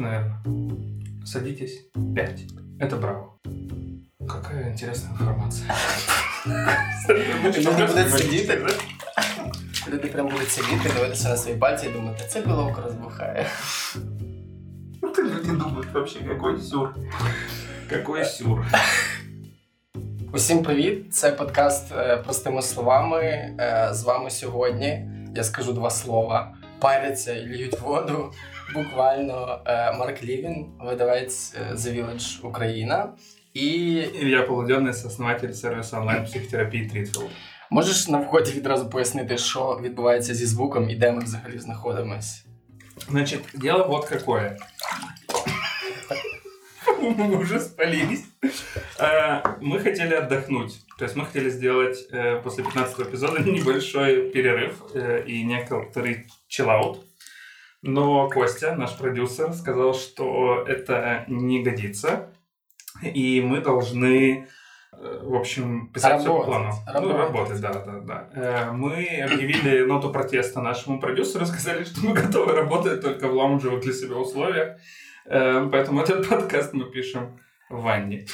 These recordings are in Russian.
Все, наверное. Садитесь. Пять. Это браво. Какая интересная информация. Люди будуть сидіти. Люди прям будуть сидіти, дивитися на свої пальці і думати, це головка розбухає. Люди думают вообще, какой сюр. Какой сюр. Усім привіт! Це подкаст е, простими словами. Е, З вами сьогодні я скажу два слова: паряться і льють воду. Буквально е, Марк Лівін, видавець е, The Village Україна. І Илья Полуденный, сооснователь сервиса онлайн-психотерапии Тритфилд. можеш на вході відразу пояснити, що відбувається зі звуком і де ми взагалі знаходимось? Значит, дело вот какое. Мы уже спалились. Э, Мы хотели отдохнуть. То есть мы хотели сделать э, после 15 эпизода небольшой перерыв э, и некоторый чиллаут. Но Костя, наш продюсер, сказал, что это не годится. И мы должны, э, в общем, писать все по Работать. плану. Ну, Работать. работать, да, да, да. Э, Мы объявили ноту протеста нашему продюсеру, сказали, что мы готовы работать только в лаунжевых для себя условиях. Э, Поэтому этот подкаст мы пишем в ванне.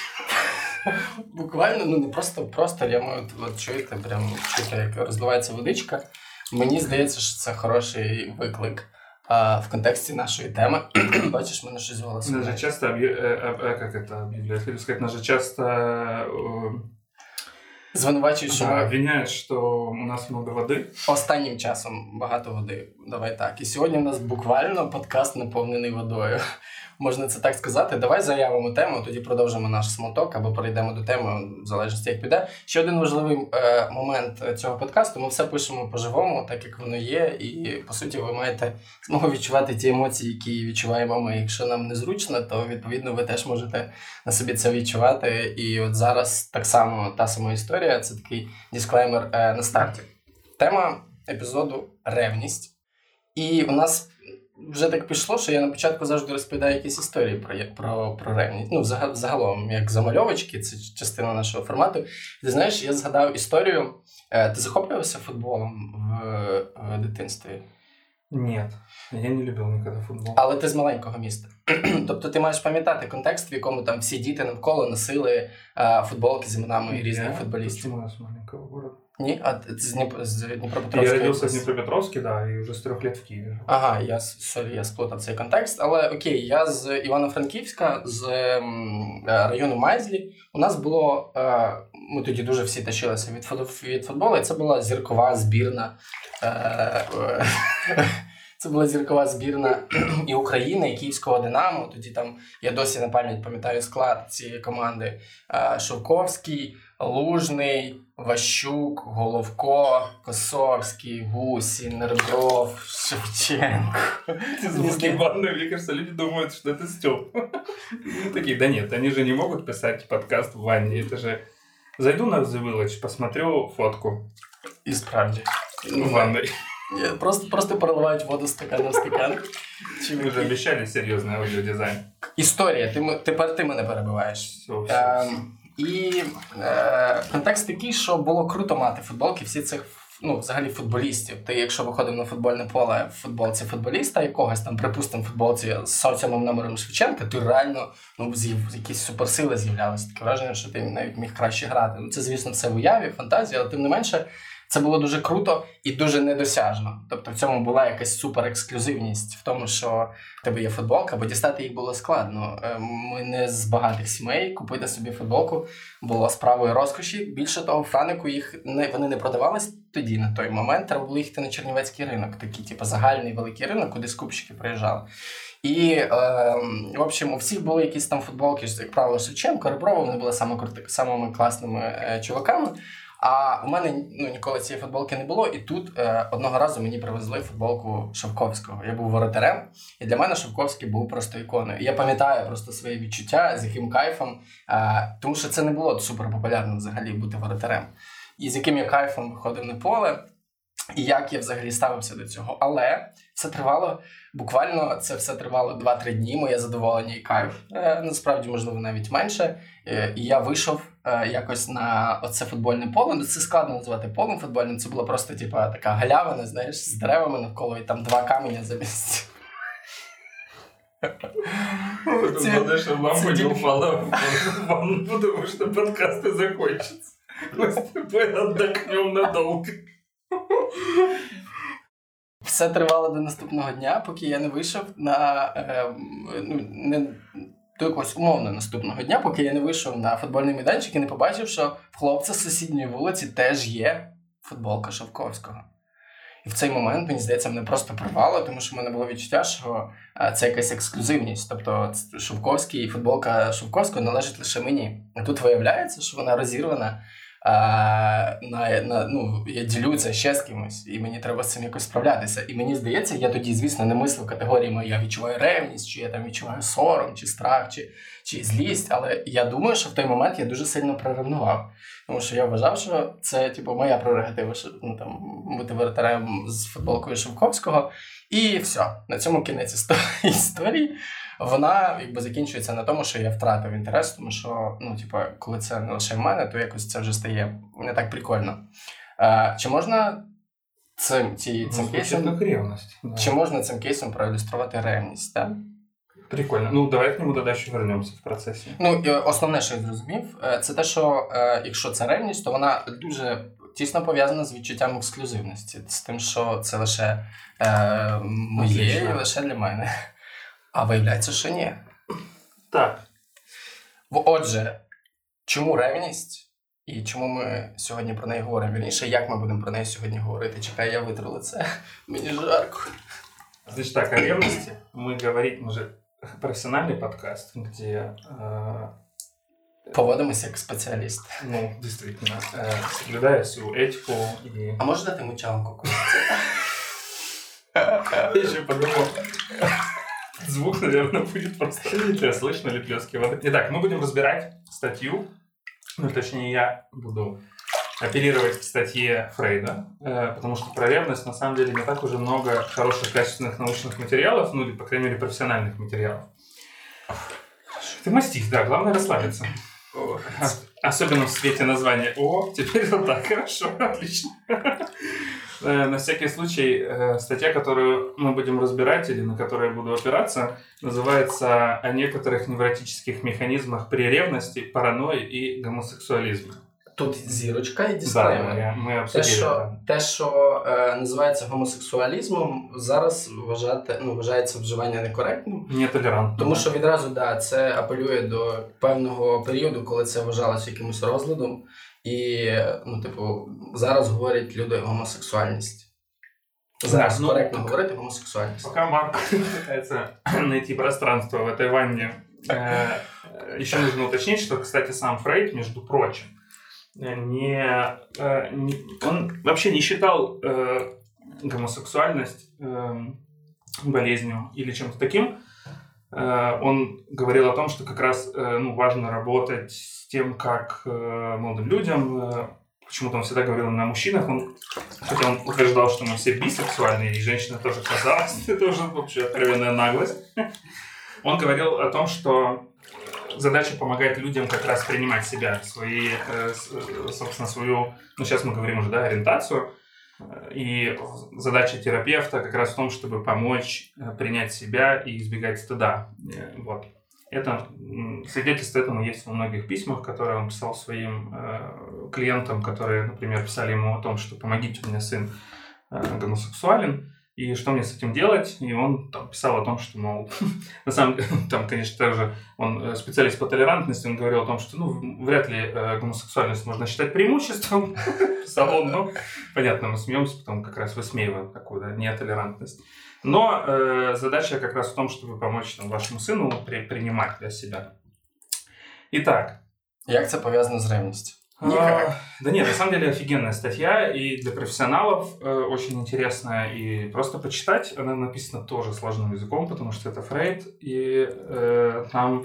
Буквально, ну не просто просто, я маю от, от чуєте, прям чути, як розливається водичка. Мені здається, що це хороший виклик а, в контексті нашої теми. Бачиш, мене щось голосом. Нас же часто, объ- э, э, э, как это объявляют, хотел сказать, нас же часто э, Звинувачують, що да, ми обвиняют, что у нас много воды. останнім часом багато води. Давай так. І сьогодні у нас буквально подкаст наповнений водою. Можна це так сказати. Давай заявимо тему, тоді продовжимо наш смуток або перейдемо до теми, в залежності як піде. Ще один важливий е, момент цього подкасту. Ми все пишемо по-живому, так як воно є. І по суті, ви маєте змогу відчувати ті емоції, які відчуваємо ми. Якщо нам незручно, то відповідно ви теж можете на собі це відчувати. І от зараз так само та сама історія. Це такий дисклеймер е, на старті. Тема епізоду ревність. І у нас вже так пішло, що я на початку завжди розповідаю якісь історії про, про, про ревність. Ну, загалом, як замальовочки, це частина нашого формату. Ти знаєш, я згадав історію. Е, Ти захоплювався футболом в, в дитинстві, Нет, я не любил никогда футбол. але ти з маленького міста. тобто ти маєш пам'ятати контекст, в якому там всі діти навколо носили е, футболки з іменами різних футболістів. Я с маленького города? Ні, а з, Дніп... з Я Дніпропетровської родился в області? Днепропетровске, да, и уже с трех лет в живу. Ага, я с- сорі, я сплутав цей контекст. Але окей, я з Івано-Франківська, з е, району Майзлі. У нас було. Е, ми тоді дуже всі тащилися від, від футболу, і це була зіркова збірна. Е, це була зіркова збірна і України, і Київського Динамо. Тоді там я досі на пам'ять пам'ятаю склад цієї команди: Шовковський, Лужний, Ващук, Головко, Косовський, Гусін, Нердров, Шевченко. Эти звуки ванны, мне кажется, люди думают, что это Степ. Такие, да нет, они же не могут писать подкаст в ванне. Это же... Зайду на The Village, посмотрю фотку І справді. в ванной. Я- Просто, просто переливають воду з стакана в стакан. Чи Мы же обещали серьезный аудиодизайн. Історія, ти, м- тепер ти мене перебиваєш. Все, все. Ем, І е, контекст такий, що було круто мати футболки всі цих ну, взагалі футболістів. Ти, якщо виходив на футбольне поле в футболці футболіста якогось там, припустимо, футболці з соціумом номером Шевченка, ти реально ну, якісь суперсили з'являлися. Таке враження, що ти навіть міг краще грати. Ну, це, звісно, все в уяві, фантазії, але тим не менше. Це було дуже круто і дуже недосяжно. Тобто в цьому була якась суперексклюзивність в тому, що в тебе є футболка, бо дістати їх було складно. Е, Ми не з багатих сімей купити собі футболку було справою розкоші. Більше того, Франику їх не вони не продавались тоді на той момент. Треба було їхати на Чернівецький ринок, такий, типу, загальний великий ринок, куди скупщики приїжджали. І, е, в общем, у всіх були якісь там футболки, як правило, Шевченко, Реброва, вони були самими класними е, чуваками. А у мене ну, ніколи цієї футболки не було, і тут е, одного разу мені привезли футболку Шовковського. Я був воротарем, і для мене Шовковський був просто іконою. І я пам'ятаю просто свої відчуття, з яким кайфом, е, тому що це не було супер популярно взагалі бути воротарем. І з яким я кайфом виходив на поле, і як я взагалі ставився до цього. Але це тривало буквально це все тривало 2-3 дні. Моє задоволення і кайф. Е, насправді, можливо, навіть менше. Е, і я вийшов якось на оце футбольне поле. Ну, це складно називати полем футбольним. Це була просто типа така галявина, знаєш, з деревами навколо і там два каменя замість. Главное, лампа не упала в ванну, потому что подкасты закончатся. Мы с тобой отдохнем надовго. Все тривало до наступного дня, поки я не вийшов на е, ну, не до якогось умовно наступного дня, поки я не вийшов на футбольний майданчик і не побачив, що в хлопця з сусідньої вулиці теж є футболка Шовковського. І в цей момент, мені здається, мене просто порвало, тому що в мене було відчуття, що це якась ексклюзивність. Тобто Шовковський і футболка Шовковського належить лише мені. А тут виявляється, що вона розірвана на, на, ну, я ділю це ще з кимось, і мені треба з цим якось справлятися. І мені здається, я тоді, звісно, не мислив категоріями, я відчуваю ревність, чи я там відчуваю сором, чи страх, чи чи злість. Але я думаю, що в той момент я дуже сильно проревнував. Тому що я вважав, що це типу, моя прерогатива, що ну, там, бути воротарем з футболкою Шевковського. І все, на цьому кінець історії вона якби закінчується на тому, що я втратив інтерес, тому що ну, типу, коли це не лише в мене, то якось це вже стає не так прикольно. А, Чи можна цим ці, цим ну, кейсом ревность, да. чи можна цим кейсом проілюструвати ревність? Так? Прикольно. Ну, давай к нему ще вернемося в процесі. Ну, основне, що я зрозумів, е, це те, що е, якщо це ревність, то вона дуже тісно пов'язана з відчуттям ексклюзивності, з тим, що це лише е, моє і лише для мене. А виявляється, що ні. Так. Отже, чому ревність? І чому ми сьогодні про неї говоримо? Вірніше, як ми будемо про неї сьогодні говорити? Чекай, я витру лице. Мені жарко. Значит так, о ревности мы говорим, мы же профессиональный подкаст, где... Э, Поводимося як спеціаліст. Ну, действительно. Э, соблюдая всю этику и... А можешь дати мочалку? Я еще подумал. Звук, наверное, будет просто слышно ли плески воды. Итак, мы будем разбирать статью, ну, точнее, я буду апеллировать к статье Фрейда, э, потому что про ревность на самом деле не так уже много хороших, качественных научных материалов, ну или, по крайней мере, профессиональных материалов. Ты мастись, да, главное расслабиться. Особенно в свете названия. О, теперь вот так, хорошо, отлично. Э, на всякий случай, э, статья, которую мы будем разбирать или на которую я буду опираться, называется «О некоторых невротических механизмах при ревности, паранойи и гомосексуализме». Тут зірочка і дисклеймер. Да, ми те, що, те, що е, називається гомосексуалізмом, зараз вважати, ну, вважається вживання некоректним. Нетолерантним. Тому що відразу да, це апелює до певного періоду, коли це вважалося якимось розладом. І, ну, типу, зараз говорять люди гомосексуальність. Зараз ну, корректно говорити гомосексуальність. Пока Марк пытается найти пространство в этой ванне, э, еще нужно уточнить, что, кстати, сам Фрейд, между прочим, не, э, не он вообще не считал э, гомосексуальность э, болезнью или чем-то таким. Э, он говорил о том, что как раз э, ну, важно работать тем, как э, молодым людям, почему-то он всегда говорил на мужчинах, он, хотя он утверждал, что мы все бисексуальные, и женщина тоже казалась, это уже вообще откровенная наглость. Он говорил о том, что задача помогать людям как раз принимать себя, свои, собственно, свою, ну сейчас мы говорим уже, да, ориентацию, и задача терапевта как раз в том, чтобы помочь э, принять себя и избегать стыда. Э, вот. Это свидетельство этому есть во многих письмах, которые он писал своим э, клиентам, которые, например, писали ему о том, что помогите, у меня сын э, гомосексуален и что мне с этим делать? И он там писал о том, что, мол, на самом деле, там, конечно, тоже он э, специалист по толерантности, он говорил о том, что, ну, вряд ли э, гомосексуальность можно считать преимуществом. Писал он, ну, понятно, мы смеемся, потом как раз высмеиваем такую, да, нетолерантность. Но э, задача как раз в том, чтобы помочь там, вашему сыну при, принимать для себя. Итак. Як це пов'язано з ревністю? Никак. А, да нет, на самом деле офигенная статья, и для профессионалов э, очень интересная, и просто почитать, она написана тоже сложным языком, потому что это Фрейд, и э, там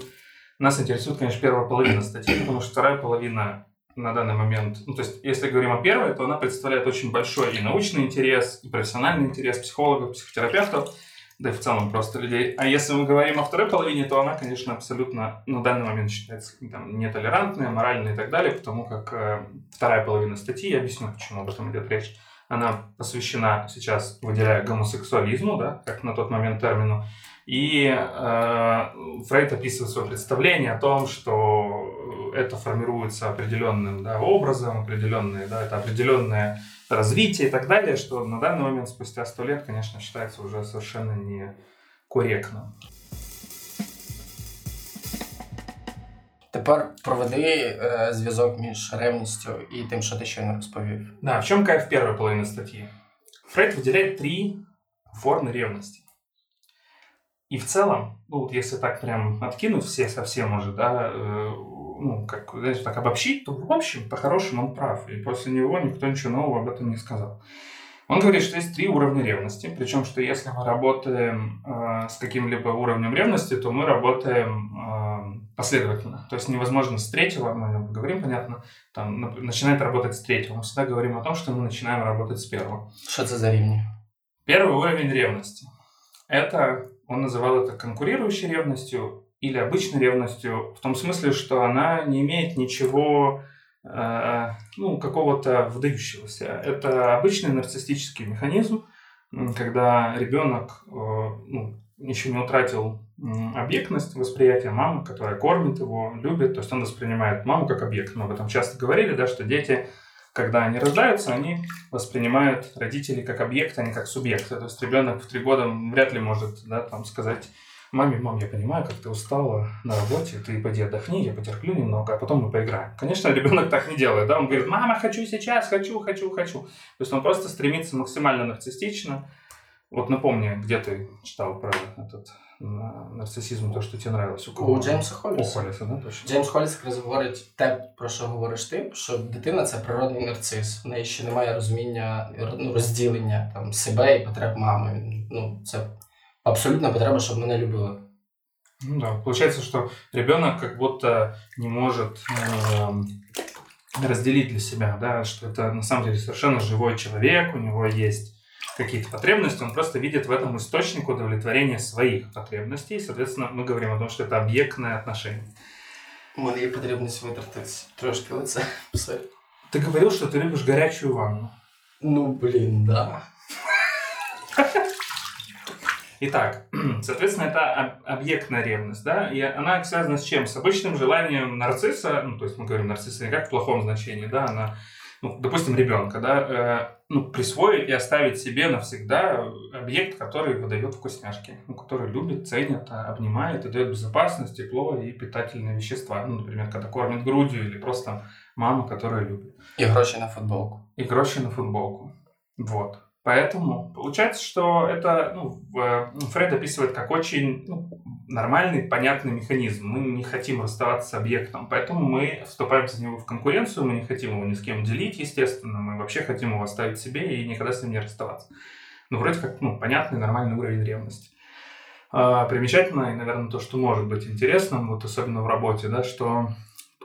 нас интересует, конечно, первая половина статьи, потому что вторая половина на данный момент, ну, то есть, если говорим о первой, то она представляет очень большой и научный интерес, и профессиональный интерес психологов, психотерапевтов, да и в целом просто людей. А если мы говорим о второй половине, то она, конечно, абсолютно на данный момент считается там, нетолерантной, аморальной и так далее, потому как э, вторая половина статьи, я объясню, почему об этом идет речь, она посвящена сейчас, выделяя гомосексуализму, да, как на тот момент термину, И э, Фрейд описывает свое представление о том, что это формируется определенным да, образом, определенное, да, это определенное развитие и так далее, что на данный момент, спустя сто лет, конечно, считается уже совершенно некорректным. Тепер проведи е, зв'язок між ревністю і тим, що ти щойно розповів. Да, в чем кайф первой половины статьи? Фрейд выделяет три формы ревности. И в целом, ну вот если так прям откинуть все совсем уже, да, э, ну, как, знаешь, так обобщить, то в общем, по-хорошему он прав. И после него никто ничего нового об этом не сказал. Он говорит, что есть три уровня ревности, причем, что если мы работаем э, с каким-либо уровнем ревности, то мы работаем э, последовательно. То есть невозможно с третьего, мы о нем поговорим, понятно, там, начинает работать с третьего. Мы всегда говорим о том, что мы начинаем работать с первого. Что это за рівні? Первый уровень ревности. Это, он называл это конкурирующей ревностью или обычной ревностью, в том смысле, что она не имеет ничего Э, ну, какого-то выдающегося. Это обычный нарциссический механизм, когда ребенок э, ну, еще не утратил объектность восприятия мамы, которая кормит его, любит, то есть он воспринимает маму как объект. Мы об этом часто говорили, да, что дети, когда они рождаются, они воспринимают родителей как объект, а не как субъекта. То есть ребенок в три года вряд ли может да, там, сказать маме, мам, я понимаю, как ты устала на работе, ты пойди отдохни, я потерплю немного, а потом мы поиграем. Конечно, ребенок так не делает, да, он говорит, мама, хочу сейчас, хочу, хочу, хочу. То есть он просто стремится максимально нарциссично. Вот напомни, где ты читал про этот нарцисизм, то, що тебе нравилось? У кого? У Джеймса Холліса. У Холліса, да, точно. Джеймс Холліс якраз говорить те, про що говориш ти, що дитина це природний нарцис. В неї ще немає розуміння, ну, розділення там, себе і потреб мами. Ну, це абсолютно потреба, чтобы меня любили. Ну да, получается, что ребенок как будто не может э, разделить для себя, да, что это на самом деле совершенно живой человек, у него есть какие-то потребности, он просто видит в этом источник удовлетворения своих потребностей, и, соответственно, мы говорим о том, что это объектное отношение. У меня есть потребность вытратить трошки лице. Ты говорил, что ты любишь горячую ванну. Ну, блин, да. Итак, соответственно, это объектная ревность, да, и она связана с чем? С обычным желанием нарцисса, ну, то есть мы говорим нарцисса не как в плохом значении, да, она, ну, допустим, ребенка, да, э, ну, присвоить и оставить себе навсегда объект, который выдает вкусняшки, ну, который любит, ценит, а, обнимает и дает безопасность, тепло и питательные вещества. Ну, например, когда кормит грудью или просто мама, которая любит. И гроши на футболку. И гроши на футболку. Вот. Поэтому получается, что это ну, ну, Фред описывает как очень ну, нормальный, понятный механизм. Мы не хотим расставаться с объектом, поэтому мы вступаем с него в конкуренцию, мы не хотим его ни с кем делить, естественно, мы вообще хотим его оставить себе и никогда с ним не расставаться. Ну, вроде как ну, понятный, нормальный уровень ревности. А, примечательно, и, наверное, то, что может быть интересным, вот особенно в работе, да, что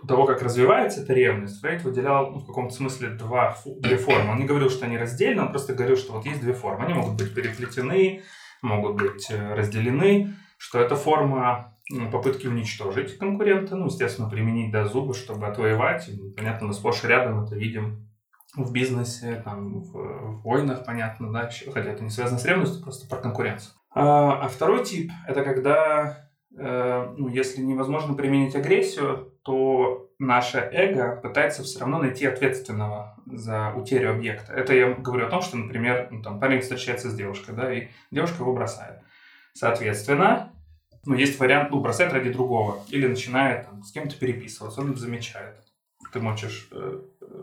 того, как развивается эта ревность, Фрейд выделял ну, в каком-то смысле два, две формы. Он не говорил, что они раздельны, он просто говорил, что вот есть две формы. Они могут быть переплетены, могут быть э, разделены, что это форма попытки уничтожить конкурента, ну, естественно, применить до зуба, чтобы отвоевать. Понятно, мы сплошь и рядом это видим в бизнесе, там, в войнах, понятно, да, хотя это не связано с ревностью, просто про конкуренцию. А, а второй тип – это когда Э, ну, если невозможно применить агрессию, то наше эго пытается все равно найти ответственного за утерю объекта. Это я говорю о том, что, например, ну, там, парень встречается с девушкой, да, и девушка его бросает. Соответственно, ну, есть вариант, ну, бросает ради другого. Или начинает там, с кем-то переписываться, он замечает. Ты мочишь э,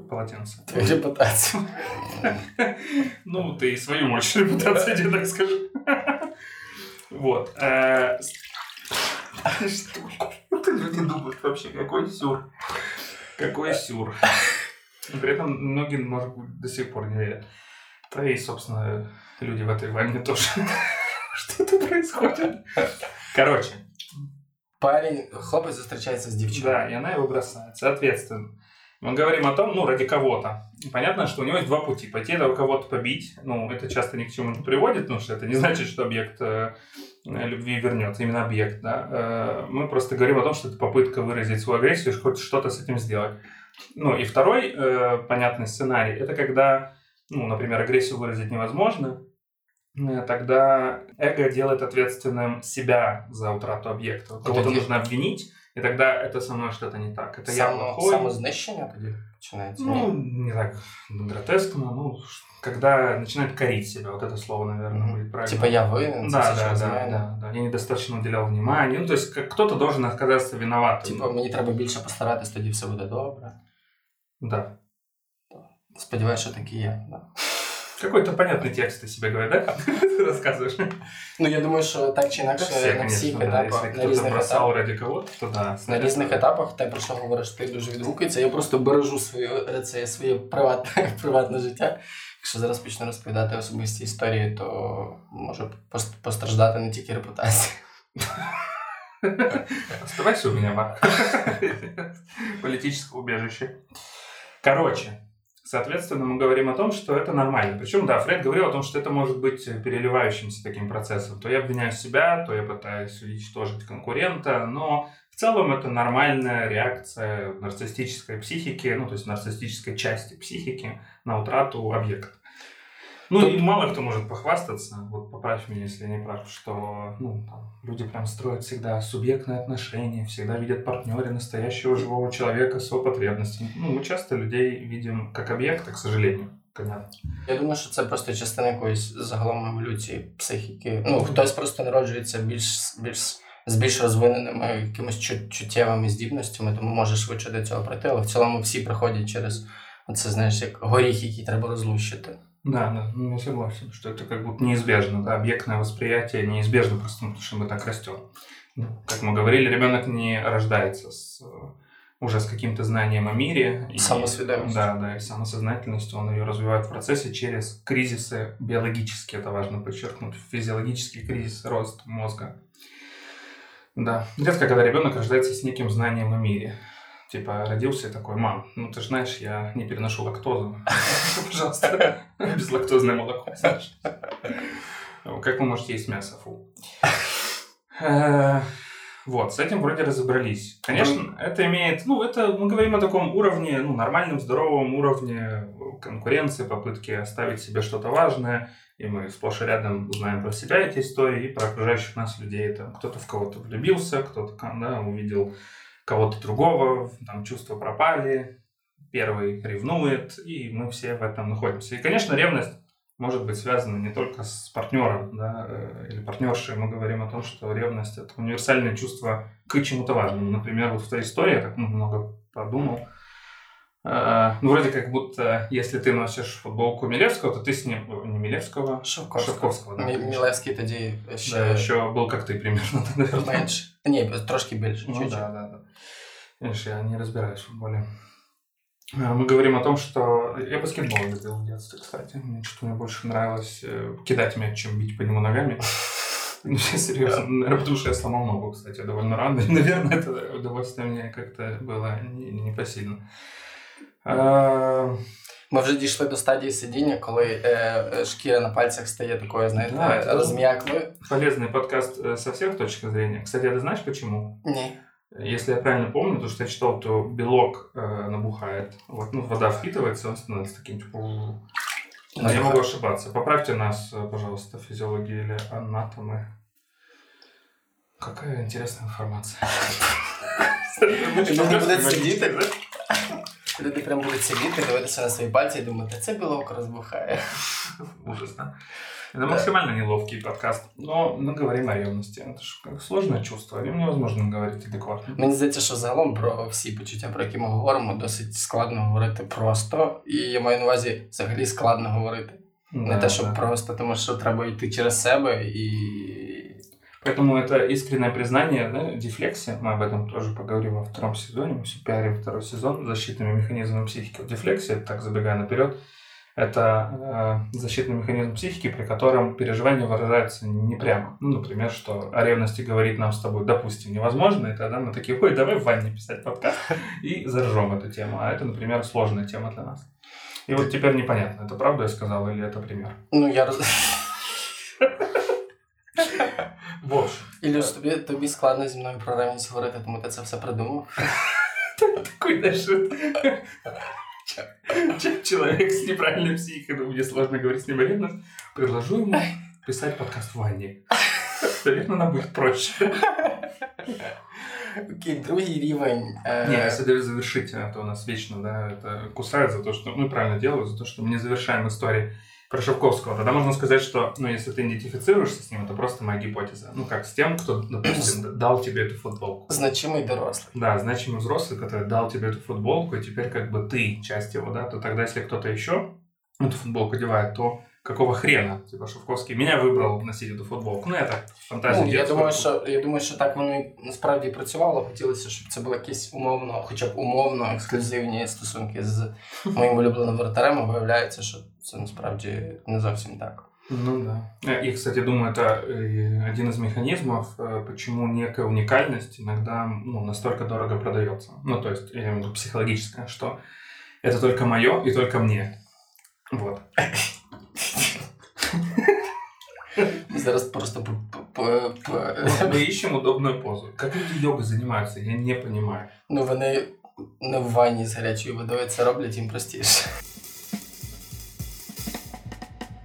полотенце. Твою репутацию. Ну, ты свою мочишь репутацию, я так скажу. Вот. Э, что люди думают вообще? Какой сюр? Какой сюр? При этом многие, может быть, до сих пор не верят. Да и, собственно, люди в этой войне тоже. Что это происходит? Короче. Парень, хлопец встречается с девчонкой. Да, и она его бросает. Соответственно, мы говорим о том, ну, ради кого-то. Понятно, что у него есть два пути. Пойти этого кого-то побить. Ну, это часто ни к чему не приводит, потому что это не значит, что объект э, любви вернется, именно объект. Да? Э, мы просто говорим о том, что это попытка выразить свою агрессию и хоть что-то с этим сделать. Ну, и второй э, понятный сценарий, это когда, ну, например, агрессию выразить невозможно, э, тогда эго делает ответственным себя за утрату объекта. Кого-то тоді- нужно обвинить, и тогда это со мной что-то не так. Это я Само, плохой. самознищення тоді починається. Ну, Ні. не так гротескно, ну, ш- когда начинает корить себя, вот это слово, наверное, Мгм. будет правильно. Типа я винен, це Да, все да, через да, мене. да, да. Я недостаточно уделял внимания. Ну, то есть как- кто-то должен оказаться виноватым. Типа мені треба більше постаратись, тоді все буде добре. Да. Сподіваюся, що так і є. Да. Какой-то понятный текст ты себе говоришь, да? Ты рассказываешь. Ну я думаю, що так чи Да інакше все, на всіх конечно, да. етапах, Если на кто-то різних бросал етапах. ради кого-то, то да. На різних етапах те, про що говориш, ти дуже відгукується. Я просто бережу своє, е, це своє приватне, приватне життя. Якщо зараз почну розповідати особисті історії, то може пос- постраждати не тільки репутація. Оставайся у меня, Марк. Политическое убежище. Короче, соответственно, мы говорим о том, что это нормально. Причем, да, Фред говорил о том, что это может быть переливающимся таким процессом. То я обвиняю себя, то я пытаюсь уничтожить конкурента, но в целом это нормальная реакция нарциссической психики, ну, то есть нарциссической части психики на утрату объекта. Ну, Тут- и мало кто может похвастаться, вот поправь меня, если я не прав, что ну, там, люди прям строят всегда субъектные отношения, всегда видят в партнере настоящего живого человека с его потребностями. Ну, мы часто людей видим как объекты, к сожалению. Понятно. Я думаю, що це просто частина якоїсь загалом еволюції психіки. Ну, хтось просто народжується більш, більш з більш розвиненими якимись чут- чуттєвими здібностями, тому може швидше до цього прийти, але в цілому всі приходять через оце, знаєш, як горіх, який треба розлущити. Да, да, ну, я согласен, что это как будто неизбежно, да, объектное восприятие неизбежно просто потому, что мы так растем. Ну, как мы говорили, ребенок не рождается с, э, уже с каким-то знанием о мире. и- Самосведомостью. Да, да, и самосознательностью. Он ее развивает в процессе через кризисы биологические, это важно подчеркнуть, физиологический кризис, рост мозга. Да. Редко, когда ребенок рождается с неким знанием о мире. Типа, родился такой, мам, ну ты же знаешь, я не переношу лактозу. Пожалуйста, безлактозное молоко. знаешь. Как вы можете есть мясо? Фу. Э, Вот, с этим вроде разобрались. Конечно, это имеет, ну, это мы говорим о таком уровне, ну, нормальном, здоровом уровне конкуренции, попытки оставить себе что-то важное, и мы сплошь и рядом узнаем про себя эти истории и про окружающих нас людей. Там кто-то в кого-то влюбился, кто-то да, увидел кого-то другого, там чувства пропали, первый ревнует, и мы все в этом находимся. И, конечно, ревность может быть связана не только с партнером да, э, или партнершей. Мы говорим о том, что ревность это универсальное чувство к чему-то важному. Например, вот в той истории я так много подумал. Э, Ну, вроде как будто, если ты носишь футболку Милевского, то ты с ним... о, Не Милевского, Шовковського. Шовковського, да, Мі- конечно. Мілевський тоді ще Да, еще был как ты примерно, наверное. менше. Ні, трошки більше. Ну чуть-чуть. да, да, да. Видишь, я не разбираюсь в футболе. А, Мы говорим о том, что... Я баскетбол любил в детстве, кстати. Мне что-то мне больше нравилось э, кидать мяч, чем бить по нему ногами. Ну, серьезно. Наверное, потому что я сломал ногу, кстати, довольно рано. И, наверное, это удовольствие мне как-то было не- непосильно. А, Ми вже дійшли до стадії сидіння, коли е, е, шкіра на пальцях стає такою, знаєте, Да, це- розм'яклою. Полезный подкаст э, со всех точек зрения. Кстати, а ты знаешь почему? Ні. Если я правильно помню, то что я читал, то белок э, набухает. Вот, ну, вода впитывается, он становится таким типа. «у». Но я могу ошибаться. Поправьте нас, э, пожалуйста, физиологи или анатомы. Какая интересная информация. Люди будуть сидіти. Люди прям будуть сидіти, дивитися на свої пальці і думати, це білок розбухає. Ужас, да? Это максимально неловкий подкаст. Но мы говорим о ревности. Это же как сложное чувство. О нем невозможно говорить адекватно. Мені здається, що загалом про всі почуття, про які ми говоримо, досить складно говорити просто. І я маю на увазі взагалі складно говорити. Не Да, те, що да. просто, тому що треба йти через себе і. Поэтому это искреннее признание, да, дефлексия. Мы об этом тоже поговорим во втором сезоне. Мы все пиарим второй сезон защитными механизмами психики. Дефлексия, так забегая наперед, это э, защитный механизм психики, при котором переживание выражается не прямо. Ну, например, что о ревности говорить нам с тобой, допустим, невозможно, и тогда мы такие, ой, давай в ванне писать подкаст и заржем эту тему. А это, например, сложная тема для нас. И вот теперь непонятно, это правда я сказал или это пример. Ну, я. В общем. Ілюш, тобі, тобі складно зі мною про ревність говорити, тому ти це все придумав. Такой даже ч- человек с неправильной психикой, ну, мне сложно говорить с ним о ревности, предложу ему писать подкаст в ванне. Наверное, нам будет проще. Окей, другий рівень. е, Не, если завершить, а то нас вечно, да, это кусают за то, что, ну, правильно делают, за то, что мы не завершаем истории про Шевковского. Тогда можно сказать, что, ну, если ты идентифицируешься с ним, это просто моя гипотеза. Ну, как с тем, кто, допустим, дал тебе эту футболку. Значимий дорослий. Да, значимый взрослый, который дал тебе эту футболку, и теперь как бы ты часть его, да, то тогда, если кто-то еще эту футболку одевает, то какого хрена, типа Шевковский меня вибрав носити эту футболку. Ну, я так фантазію. Ну, я думаю, що я думаю, що так воно і насправді працювало. Хотілося, щоб це були якісь умовно, хоча б умовно ексклюзивні стосунки з моїм улюбленим воротарем. а Виявляється, що це насправді не зовсім так. Ну да. И, кстати, думаю, это э, один из механизмов, э, почему некая уникальность иногда ну, настолько дорого продается. Ну, то есть, я имею в виду психологическое, что это только мое и только мне. Вот. зараз просто п- п- п- Мы ищем удобную позу. Как люди йогой занимаются, я не понимаю. ну вони не в ванні з гарячою водою це роблять їм простіше.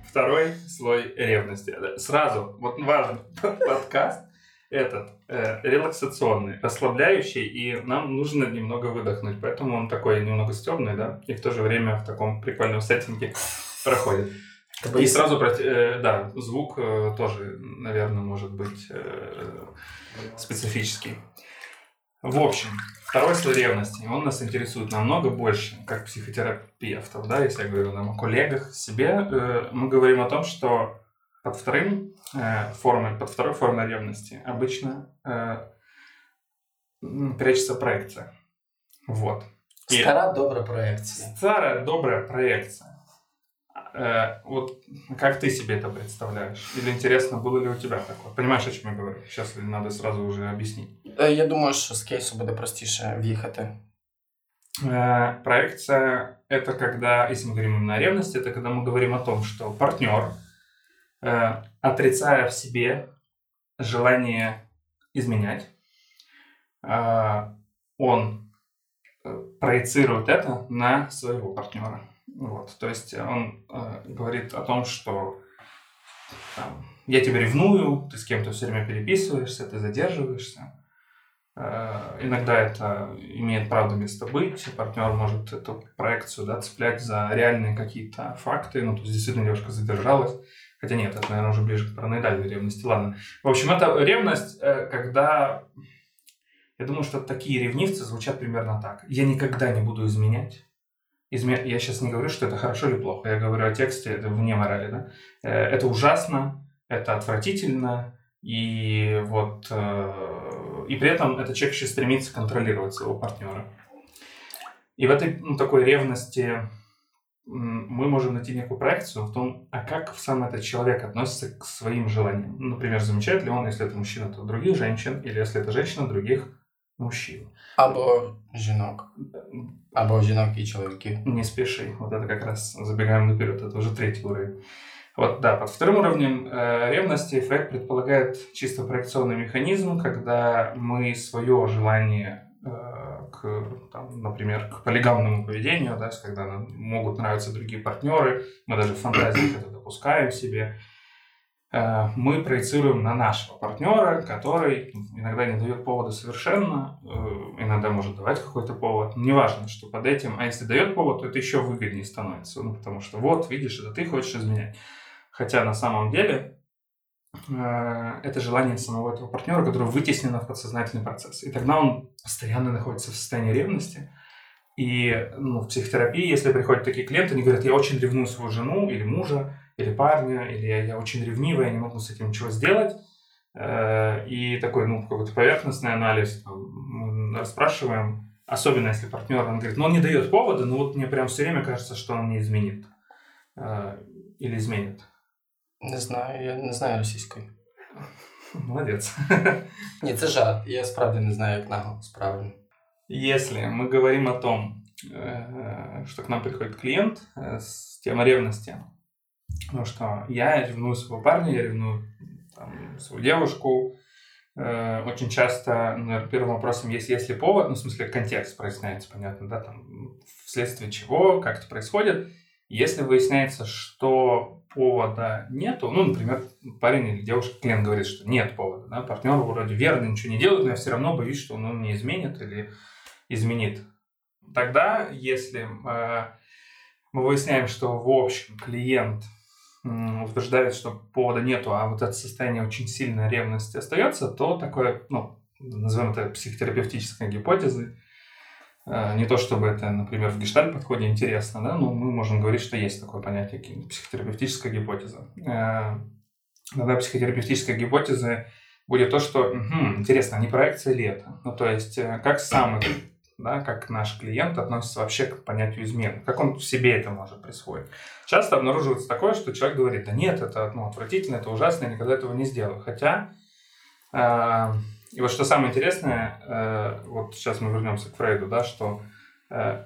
Второй слой ревности. Сразу, вот важно, подкаст этот э, релаксационный, расслабляющий, и нам нужно немного выдохнуть. Поэтому он такой немного стебный, да, и в то же время в таком прикольном сеттинге проходит. И сразу, э, да, звук э, тоже, наверное, может быть э, специфический. В общем, второй слой ревности, он нас интересует намного больше, как психотерапевтов, да, если я говорю там, о коллегах, себе, мы говорим о том, что под вторым формой, под второй формой ревности обычно прячется проекция. Вот. И- Стара добра проекція. Старая добрая проекция. Э, вот как ты себе это представляешь? Или интересно, было ли у тебя такое? Понимаешь, о чем я говорю? Сейчас надо сразу уже объяснить. Я думаю, що з кейсу буде простіше в'їхати. Э, проекция – это когда, если мы говорим именно о ревности, это когда мы говорим о том, что партнер, э, отрицая в себе желание изменять, э, он э, проецирует это на своего партнера. Вот. То есть он э, говорит о том, что там, я тебя ревную, ты с кем-то все время переписываешься, ты задерживаешься. Э, Иногда это имеет правда место быть. Партнер может эту проекцию да, цеплять за реальные какие-то факты. Ну, то есть действительно девушка задержалась. Хотя нет, это, наверное, уже ближе к параноидальной ревности. Ладно. В общем, это ревность, э, когда... Я думаю, что такие ревнивцы звучат примерно так. Я никогда не буду изменять. Изме- Я сейчас не говорю, что это хорошо или плохо. Я говорю о тексте, это вне морали. Да? Э, Это ужасно, это отвратительно, и вот э, и при этом этот человек еще стремится контролировать своего партнера. И в этой ну, такой ревности мы можем найти некую проекцию в том, а как сам этот человек относится к своим желаниям. Например, замечает ли он, если это мужчина, то других женщин, или если это женщина, других мужчин. Або жінок, або жінок і чоловіків. Не спеши. Вот это как раз забегаем наперед. Это уже третий уровень. Вот, да, под вторым уровнем э, ревности Фрейд предполагает чисто проекционный механизм, когда мы свое желание э, к, там, например, к полигамному поведению, да, с- когда нам могут нравиться другие партнеры, мы даже в фантазиях это допускаем себе, э, мы проецируем на нашего партнера, который иногда не дает повода совершенно, э, иногда может давать какой-то повод. Неважно, что под этим, а если дает повод, то это еще выгоднее становится. Ну, потому что вот, видишь, это ты хочешь изменять. Хотя на самом деле э, это желание самого этого партнера, которое вытеснено в подсознательный процесс. И тогда он постоянно находится в состоянии ревности. И ну, в психотерапии, если приходят такие клиенты, они говорят, я очень ревную свою жену или мужа, или парня, или я, я очень ревнивая, я не могу с этим ничего сделать. Э, И такой, ну, какой-то поверхностный анализ там, мы расспрашиваем, особенно если партнер, он говорит, ну, он не дает повода, но вот мне прям все время кажется, что он не изменит. Э, Или изменит. Не знаю, я не знаю російської. Молодец. Ні, це жарт. Я справді не знаю, як наголос правильно. Если мы говорим о том, э, что к нам приходит клиент э, с темой ревности, ну что я ревную своего парня, я ревную там, свою девушку, э, очень часто наверное, первым вопросом есть, есть ли повод, ну, в смысле, контекст проясняется, понятно, да, там, вследствие чего, как это происходит. Если выясняется, что повода нету, ну, например, парень или девушка, клиент говорит, что нет повода, да, партнер вроде верно ничего не делает, но я все равно боюсь, что он ну, не изменит или изменит. Тогда, если э, мы выясняем, что в общем клиент утверждает, что повода нету, а вот это состояние очень сильной ревности остается, то такое, ну, назовем это психотерапевтической гипотезой, э, не то чтобы это, например, в гештальт подходе интересно, да, но мы можем говорить, что есть такое понятие психотерапевтическая гипотеза. Э, тогда психотерапевтическая гипотеза будет то, что угу, интересно, а не проекция ли это? Ну, то есть, э, как сам да, как наш клиент относится вообще к понятию измены, как он в себе это может присвоить. Часто обнаруживается такое, что человек говорит, да нет, это ну, отвратительно, это ужасно, я никогда этого не сделаю. Хотя, э, и вот что самое интересное, э, вот сейчас мы вернемся к Фрейду, да, что э,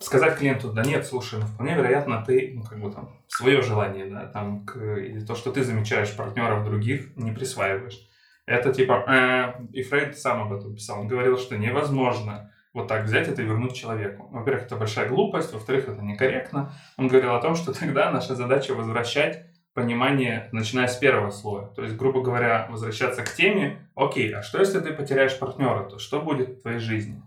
сказать клиенту, да нет, слушай, ну вполне вероятно, ты, ну, как бы там, свое желание, да, там, к, или то, что ты замечаешь партнеров других, не присваиваешь. Это типа... Э, и Фрейд сам об этом писал. Он говорил, что невозможно вот так взять это и вернуть человеку. Во-первых, это большая глупость, во-вторых, это некорректно. Он говорил о том, что тогда наша задача возвращать понимание, начиная с первого слоя. То есть, грубо говоря, возвращаться к теме, окей, а что если ты потеряешь партнера, то что будет в твоей жизни?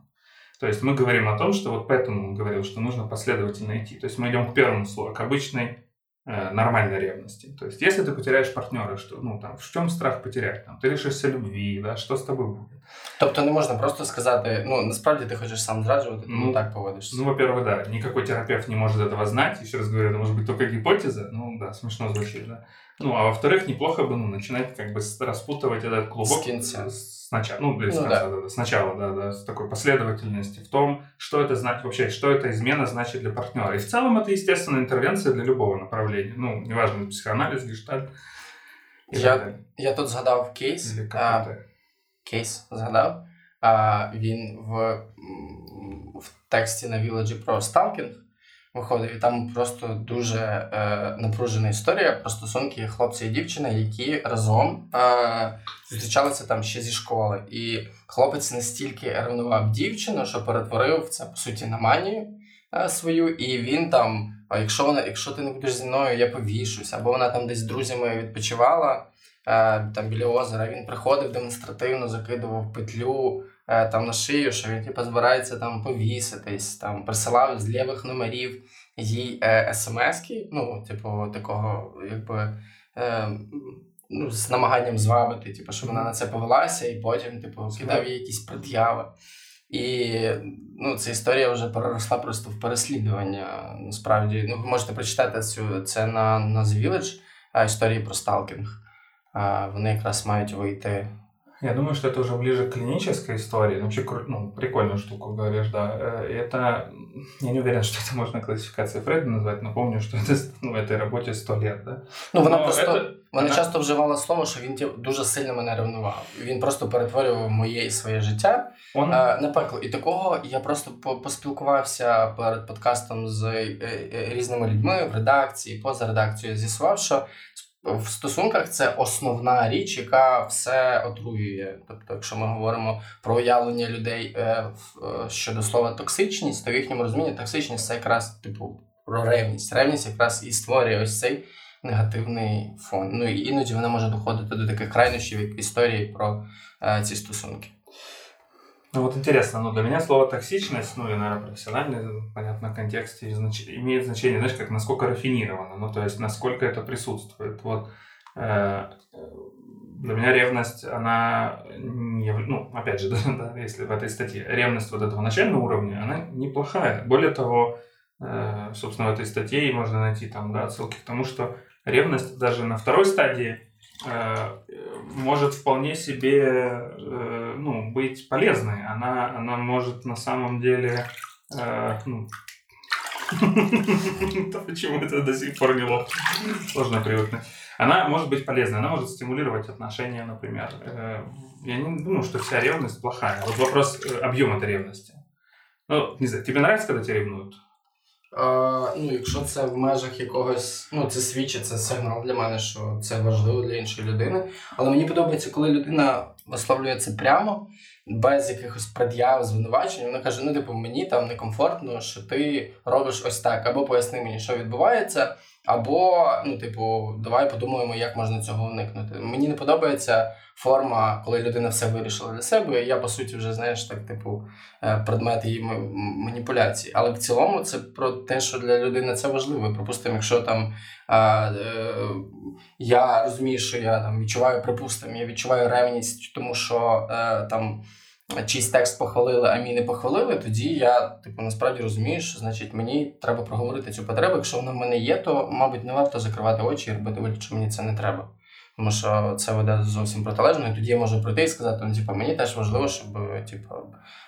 То есть мы говорим о том, что вот поэтому он говорил, что нужно последовательно идти. То есть мы идем к первому слою, к обычной нормальной ревности. То есть, если ты потеряешь партнера, что, ну, там, в чем страх потерять? Там, ты лишишся любви, да, що з тобою буде? Тобто не можна просто сказати, ну, насправді ти хочеш сам зраджувати, тому ну, так поводишься. Ну, во-первых, да, никакой терапевт не может этого знать, еще раз говорю, это может быть только гипотеза, ну, да, смешно звучит, да. Ну, а во-вторых, неплохо бы, ну, начинать как бы распутывать этот клубок. С Сначала, ну, или ну, да. Да, сначала, да, да, с такой последовательности в том, что это значит вообще, что эта измена значит для партнера. И в целом это, естественно, интервенция для любого направления. Ну, неважно, психоанализ, гештальт. Я, я тут згадав кейс. А, кейс згадав. А, він в, в тексті на Village про сталкінг виходив. І там просто дуже е, напружена історія про стосунки хлопця і дівчини, які разом е, зустрічалися там ще зі школи. І хлопець настільки ревнував дівчину, що перетворив це по суті на манію е, свою, і він там. Якщо вона, якщо ти не будеш зі мною, я повішусь, або вона там десь з друзями відпочивала там біля озера, він приходив демонстративно, закидував петлю Е, там на шию, що він типу, збирається там повіситись, там присилав з лівих номерів їй е, смс-ки, ну, типу, такого, якби. Е, ну, З намаганням звабити, типу, щоб вона на це повелася, і потім, типу, кидав їй якісь пред'яви. І ну, ця історія вже переросла просто в переслідування. Насправді, ну, ви можете прочитати цю це на на The Village, історії про сталкінг Вони якраз мають вийти я думаю, что это уже ближе к клинической истории. Ну, вообще, ну, прикольную штуку говоришь, да. Э, это, я не уверен, что это можно классификацией Фрейда назвать, но помню, что это, ну, этой работе 100 лет, да. Ну, вона но просто, это, вона она... часто вживала слово, що він дуже сильно мене ревнував. Він просто перетворював моє і своє життя Он... Е, на пекло. І такого я просто поспілкувався перед подкастом з е, е, різними людьми в редакції, поза редакцією, з'ясував, що в стосунках це основна річ, яка все отруює. Тобто, якщо ми говоримо про уявлення людей е, е, щодо слова токсичність, то в їхньому розумінні токсичність це якраз типу про ревність. Ревність якраз і створює ось цей негативний фон. Ну і іноді вона може доходити до таких крайнощів, як історії про е, ці стосунки. Ну вот интересно, ну для меня слово токсичность, ну и, наверное, профессиональный, понятно, контексте знач... имеет значение, знаешь, как насколько рафинировано, ну то есть насколько это присутствует. Вот э, для меня ревность, она, не, ну опять же, да, да, если в этой статье, ревность вот этого начального уровня, она неплохая. Более того, э, собственно, в этой статье можно найти там, да, отсылки к тому, что ревность даже на второй стадии Э, может вполне себе э, ну, быть полезной. Она, она может на самом деле... Э, ну, почему это до сих пор не лох? Сложно привыкнуть. Она может быть полезной, она может стимулировать отношения, например. Я не думаю, что вся ревность плохая. Вот вопрос объема этой ревности. Ну, не знаю, тебе нравится, когда тебя ревнуют? Ну, Якщо це в межах якогось, ну це свідчить, це сигнал для мене, що це важливо для іншої людини. Але мені подобається, коли людина висловлює це прямо, без якихось пред'яв, звинувачень. Вона каже: ну, типу, мені там некомфортно, що ти робиш ось так, або поясни мені, що відбувається, або, ну, типу, давай подумаємо, як можна цього уникнути. Мені не подобається форма, коли людина все вирішила для себе. Я, по суті, вже знаєш, так, типу, е, предмет її маніпуляції. Але в цілому це про те, що для людини це важливо. Припустимо, якщо там а, е, я розумію, що я там відчуваю, припустимо, я відчуваю ревність, тому що е, там. Чийсь текст похвалили, а мій не похвалили, тоді я типу насправді розумію, що значить мені треба проговорити цю потребу. Якщо вона в мене є, то мабуть не варто закривати очі і робити вигляд, що мені це не треба тому що це веде зовсім протилежно, і тоді я можу прийти і сказати, ну, типу, мені теж важливо, щоб типу,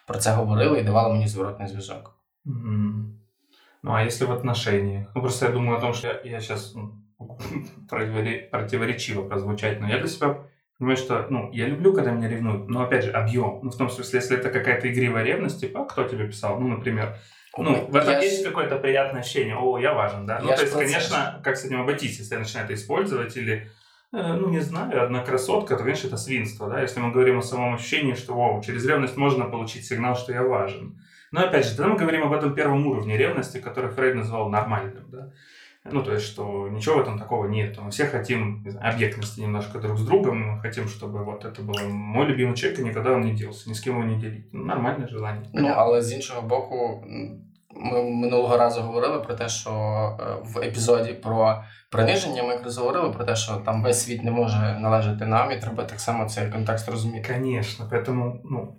про це говорили і давали мені зворотний зв'язок. Mm-hmm. Ну, а если в отношениях? Ну, просто я думаю о том, что я, я сейчас ну, противоречиво прозвучать, но я для себя понимаю, что, ну, я люблю, когда меня ревнуют, но, опять же, объем. Ну, в том смысле, если это какая-то игривая ревность, типа, кто тебе писал? Ну, например, ну, в этом я есть ж... какое-то приятное ощущение, о, я важен, да? Ну, я то есть, конечно, как с этим обойтись, если я начинаю это использовать или Э, ну, не знаю, одна красотка, то, конечно, это свинство, да, если мы говорим о самом ощущении, что, вау, через ревность можно получить сигнал, что я важен. Но, опять же, тогда мы говорим об этом первом уровне ревности, который Фрейд назвал нормальным, да. Ну, то есть, что ничего в этом такого нет. Мы все хотим знаю, объектности немножко друг с другом, мы хотим, чтобы вот это был мой любимый человек, и никогда он не делался, ни с кем его не делить. Ну, нормальное желание. Ну, але з іншого боку, ми минулого разу говорили про те, що в епізоді про приниження, ми якраз говорили про те, що там весь світ не може належати нам, і треба так само цей контекст розуміти. Конечно, поэтому, ну,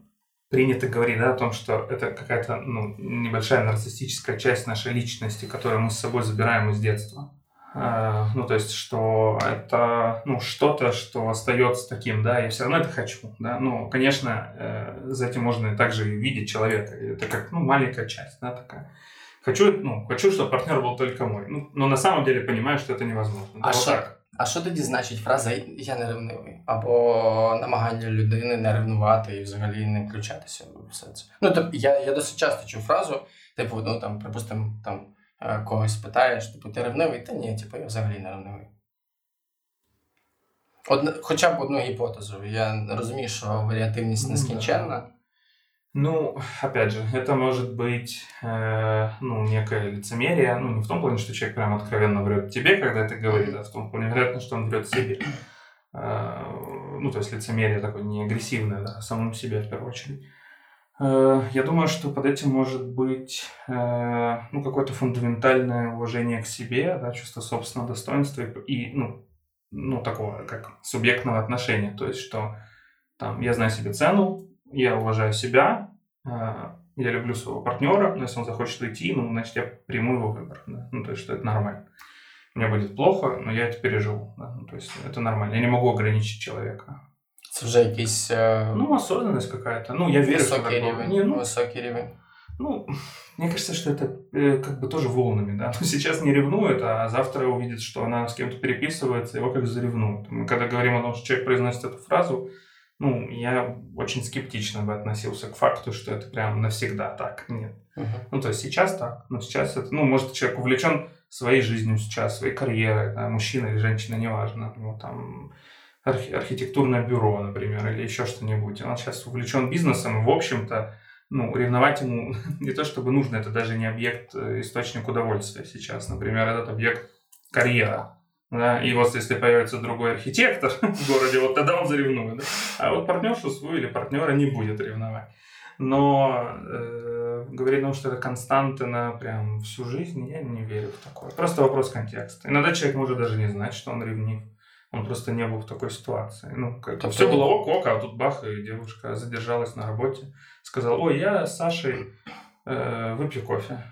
принято говорить да, о том, что это какая-то ну, небольшая нарциссическая часть нашей личности, которую мы с собой забираем из детства. А, ну, то есть, что это ну, что-то, что остается таким, да, я все равно это хочу, да, ну, конечно, э, за этим можно также видеть человека, это как, ну, маленькая часть, да, такая. Хочу, ну, хочу, чтобы партнер был только мой. Ну, но на самом деле понимаю, что это невозможно. А що, а що тоді значить фраза Я не ревнивий? Або намагання людини не ревнувати і взагалі не включатися в все це. Ну, тобто, я я досить часто чую фразу, типу, ну там, припустимо, там е, когось питаєш, типу, ти ревнивий? Та ні, типу, я взагалі не ревнивий. Одна, хоча б одну гіпотезу. Я розумію, що варіативність нескінченна. Ну, опять же, это может быть э, ну, некое лицемерие, ну, не в том плане, что человек прям откровенно врет тебе, когда это говорит, а в том плане, вероятно, что он врет себе. Э, ну, то есть лицемерие такое не агрессивное, да, самому себе в первую очередь. Э, я думаю, что под этим может быть э, ну, какое-то фундаментальное уважение к себе, да, чувство собственного достоинства и, и ну, ну, такого, как субъектного отношения. То есть, что там, я знаю себе цену, я уважаю себя, а, я люблю своего партнера, но если он захочет уйти, ну, значит, я приму его выбор. Да? Ну, то есть, что это нормально. Мне будет плохо, но я это переживу. Да? Ну, то есть, это нормально. Я не могу ограничить человека. Це вже якийсь... Э... Ну, особенность какая-то. Ну, я верю, что такое. Рівень. Не, ну, Высокий рівень. Ну, мне кажется, что это э, как бы тоже волнами, да. Ну, сейчас не ревнует, а завтра увидит, что она с кем-то переписывается, его как заревнует. Мы когда говорим о том, что человек произносит эту фразу, ну, я очень скептично бы относился к факту, что это прям навсегда так. Нет. Uh-huh. Ну, то есть сейчас так, но сейчас это, ну, может, человек увлечен своей жизнью сейчас, своей карьерой, да, мужчина или женщина, неважно, ну, там, архи- архитектурное бюро, например, или еще что-нибудь. Он сейчас увлечен бизнесом, и, в общем-то, ну, ревновать ему не то чтобы нужно, это даже не объект, э, источник удовольствия сейчас. Например, этот объект карьера. Да, и вот если появится другой архитектор в городе, вот тогда он заревнует. Да? А вот партнершу свою или партнера не будет ревновать. Но э, говорить о том, что это константа на прям всю жизнь, я не верю в такое. Просто вопрос контекста. Иногда человек может даже не знать, что он ревнив. Он просто не был в такой ситуации. Ну, как то все было ок-ок, а тут бах, и девушка задержалась на работе. Сказала, ой, я с Сашей э, выпью кофе.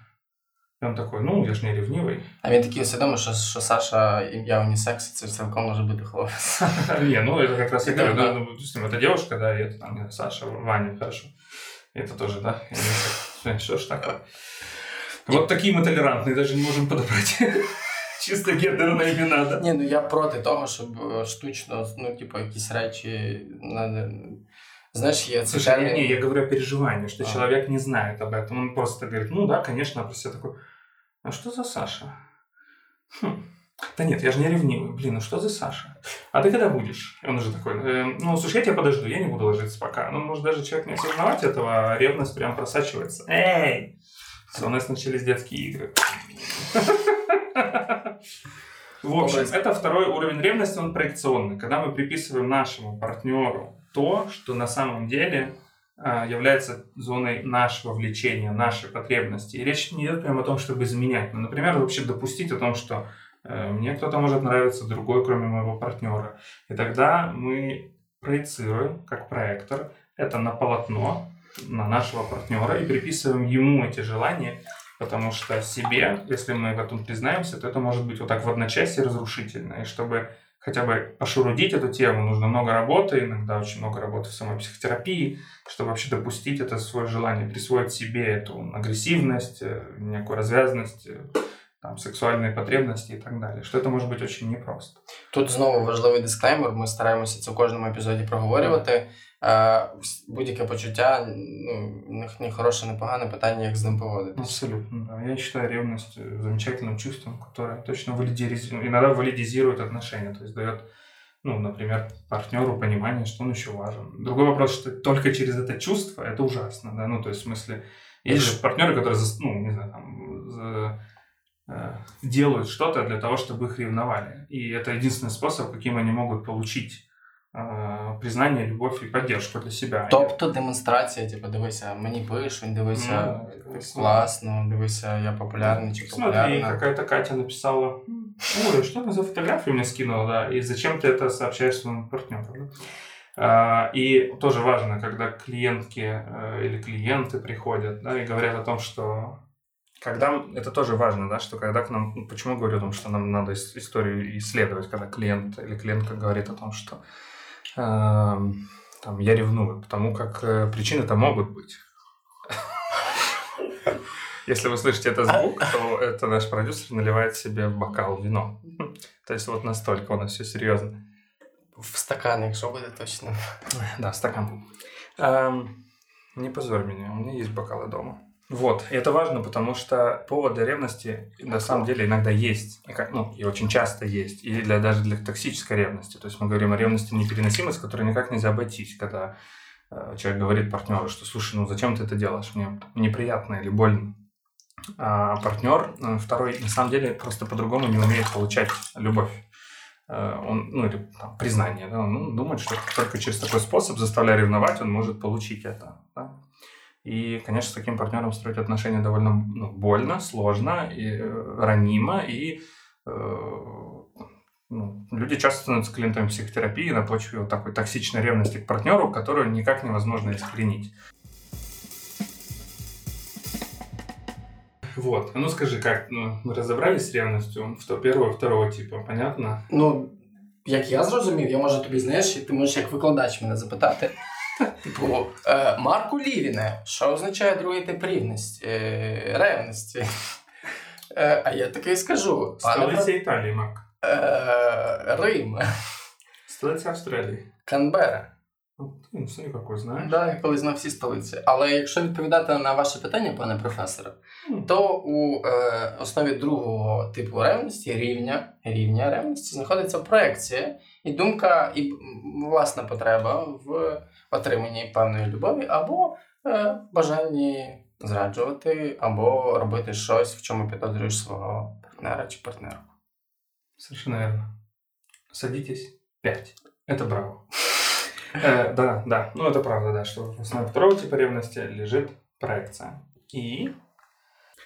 І він такий, ну я ж не рівнівий. А він такий усвідомив, що, що Саша ім'я унісекс, це цілком може бути хлопець. Не, ну это как раз я говорю, да, допустим, это девушка, да, и это там Саша, Ваня, хорошо. Это тоже, да, что ж такое. Вот такие мы толерантные, даже не можем подобрать. Чисто гендерные імена, да? Ні, ну я проти того, щоб штучно, ну, типу, якісь речі знаешь, я Слушай, не, не, я говорю о переживании, что а. человек не знает об этом. Он просто говорит, ну да, конечно, а про себя такой, а что за Саша? Хм. Да нет, я же не ревнивый. Блин, ну что за Саша? А ты когда будешь? Он уже такой, э, ну, слушай, я тебя подожду, я не буду ложиться пока. Ну, может, даже человек не осознавать этого, а ревность прям просачивается. Эй! Все, у нас начались детские игры. В общем, это второй уровень ревности, он проекционный. Когда мы приписываем нашему партнеру то, что на самом деле является зоной нашего влечения, нашей потребности. И речь не идет прямо о том, чтобы изменять. Ну, например, вообще допустить о том, что э, мне кто-то может нравиться, другой, кроме моего партнера. И тогда мы проецируем, как проектор, это на полотно, на нашего партнера и приписываем ему эти желания, потому что себе, если мы в этом признаемся, то это может быть вот так в одночасье разрушительно. И чтобы хотя бы пошурудить эту тему, нужно много работы, иногда очень много работы в самой психотерапии, чтобы вообще допустить это свое желание, присвоить себе эту агрессивность, э, некую развязность, э, там, сексуальні потребності і так далі. Що це може бути дуже непросто. Тут знову важливий дисклеймер. Ми стараємося це в кожному епізоді проговорювати. Е, будь-яке почуття, ну, не хороше, не погане питання, як з ним поводитися. Абсолютно, да. Я вважаю ревность замечательным чувством, которое точно валидизирует, иногда валидизирует отношения, то есть дает ну, например, партнеру понимание, что он еще важен. Другой вопрос, что только через это чувство это ужасно, да, ну, то есть, в смысле, есть же партнеры, которые, ну, не знаю, там, за, э, делают что-то для того, чтобы их ревновали. И это единственный способ, каким они могут получить Э, признання, любов і підтримку для себе. Тобто демонстрація, типу, дивися, мені пишуть, дивися, ну, класно, дивися, я популярний чи популярна. Смотри, какая-то Катя написала, ой, что она за фотографию мне скинула, да, и зачем ты это сообщаешь своему партнеру, да? А, и тоже важно, когда клиентки э, или клиенты приходят, да, и говорят о том, что когда это тоже важно, да, что когда к нам, почему говорю о том, что нам надо историю исследовать, когда клиент или клиентка говорит о том, что там, я ревную, потому как э, причины-то могут быть. Если вы слышите этот звук, то это наш продюсер наливает себе в бокал вино. То есть вот настолько у нас все серьезно. В стакан, якщо буде точно. Да, стакан. Не позорь меня, у меня есть бокалы дома. Вот, и это важно, потому что поводы ревности на самом деле иногда есть, ну, и очень часто есть, и для, даже для токсической ревности. То есть мы говорим о ревности непереносимой, с которой никак нельзя обойтись, когда э, человек говорит партнеру, что слушай, ну зачем ты это делаешь, мне неприятно или больно. А партнер э, второй на самом деле просто по-другому не умеет получать любовь. Э, он, ну, или там, признание, да, он ну, думает, что только через такой способ, заставляя ревновать, он может получить это. Да? И, конечно, с таким партнером строить отношения довольно ну, больно, сложно, и, э, ранимо, и э, ну, люди часто становятся клиентами психотерапии на почве вот такой токсичной ревности к партнеру, которую никак невозможно искоренить. Вот. А ну скажи, как ну, мы разобрались с ревностью в первого, второго типа, понятно? Ну, як я зрозумів, я можу тобі, знаєш, ти можеш як викладач мене запитати. Типу, е, Марку Лівіне, що означає другий тип рівності, е, ревності? Е, а я таки скажу. Столиця Італії, Марк. Рим. Столиця Австралії. Канбера. Ну, все якось знаєш. Да, я колись знав всі столиці. Але якщо відповідати на ваше питання, пане професоре, mm. то у е, основі другого типу ревності, рівня рівня ревності, знаходиться проекція і думка, і власна потреба в отриманні певної любові, або е, бажанні зраджувати, або робити щось, в чому підозрюєш свого партнера чи партнерку. Совершенно верно. Садитесь. Пять. Это браво. Э, да, да. Ну, это правда, да, что в основе второго типа ревности лежит проекция. И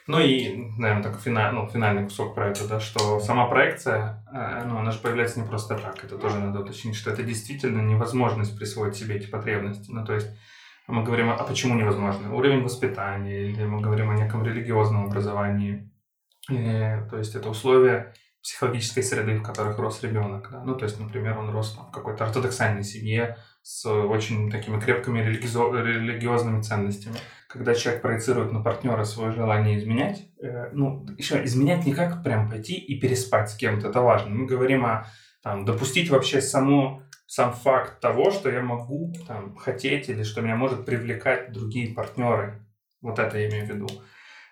ну и, наверное, такой финаль, ну, финальный кусок про это, да, что сама проекция, э, ну, она же появляется не просто так. Это тоже надо уточнить, что это действительно невозможность присвоить себе эти потребности. Ну, то есть мы говорим, а почему невозможно? Уровень воспитания, или мы говорим о неком религиозном образовании. И, то есть это условия психологической среды, в которых рос ребенок. Да? Ну, то есть, например, он рос там, в какой-то ортодоксальной семье с очень такими крепкими религиозными ценностями. Когда человек проецирует на партнера свое желание изменять, э, ну, еще изменять не как прям пойти и переспать с кем-то, это важно. Мы говорим о там, допустить вообще само, сам факт того, что я могу там, хотеть или что меня может привлекать другие партнеры. Вот это я имею в виду.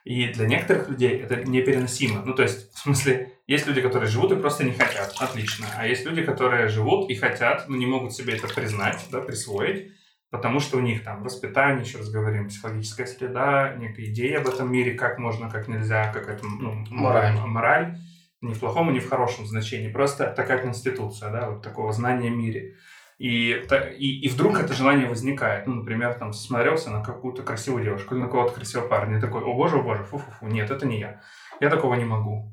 И для некоторых людей это непереносимо. Ну, то есть, в смысле, есть люди, которые живут и просто не хотят. Отлично. А есть люди, которые живут и хотят, но не могут себе это признать, да, присвоить, потому что у них там воспитание, еще раз говорим, психологическая среда, некая идея об этом мире, как можно, как нельзя, как это, ну, мораль. мораль. Не в плохом не в хорошем значении. Просто такая конституция, да, вот такого знания о мире. И, и, и вдруг это желание возникает. Ну, например, там смотрелся на какую-то красивую девушку или на кого-то красивого парня. И такой, о боже, о боже, фу-фу-фу, нет, это не я. Я такого не могу.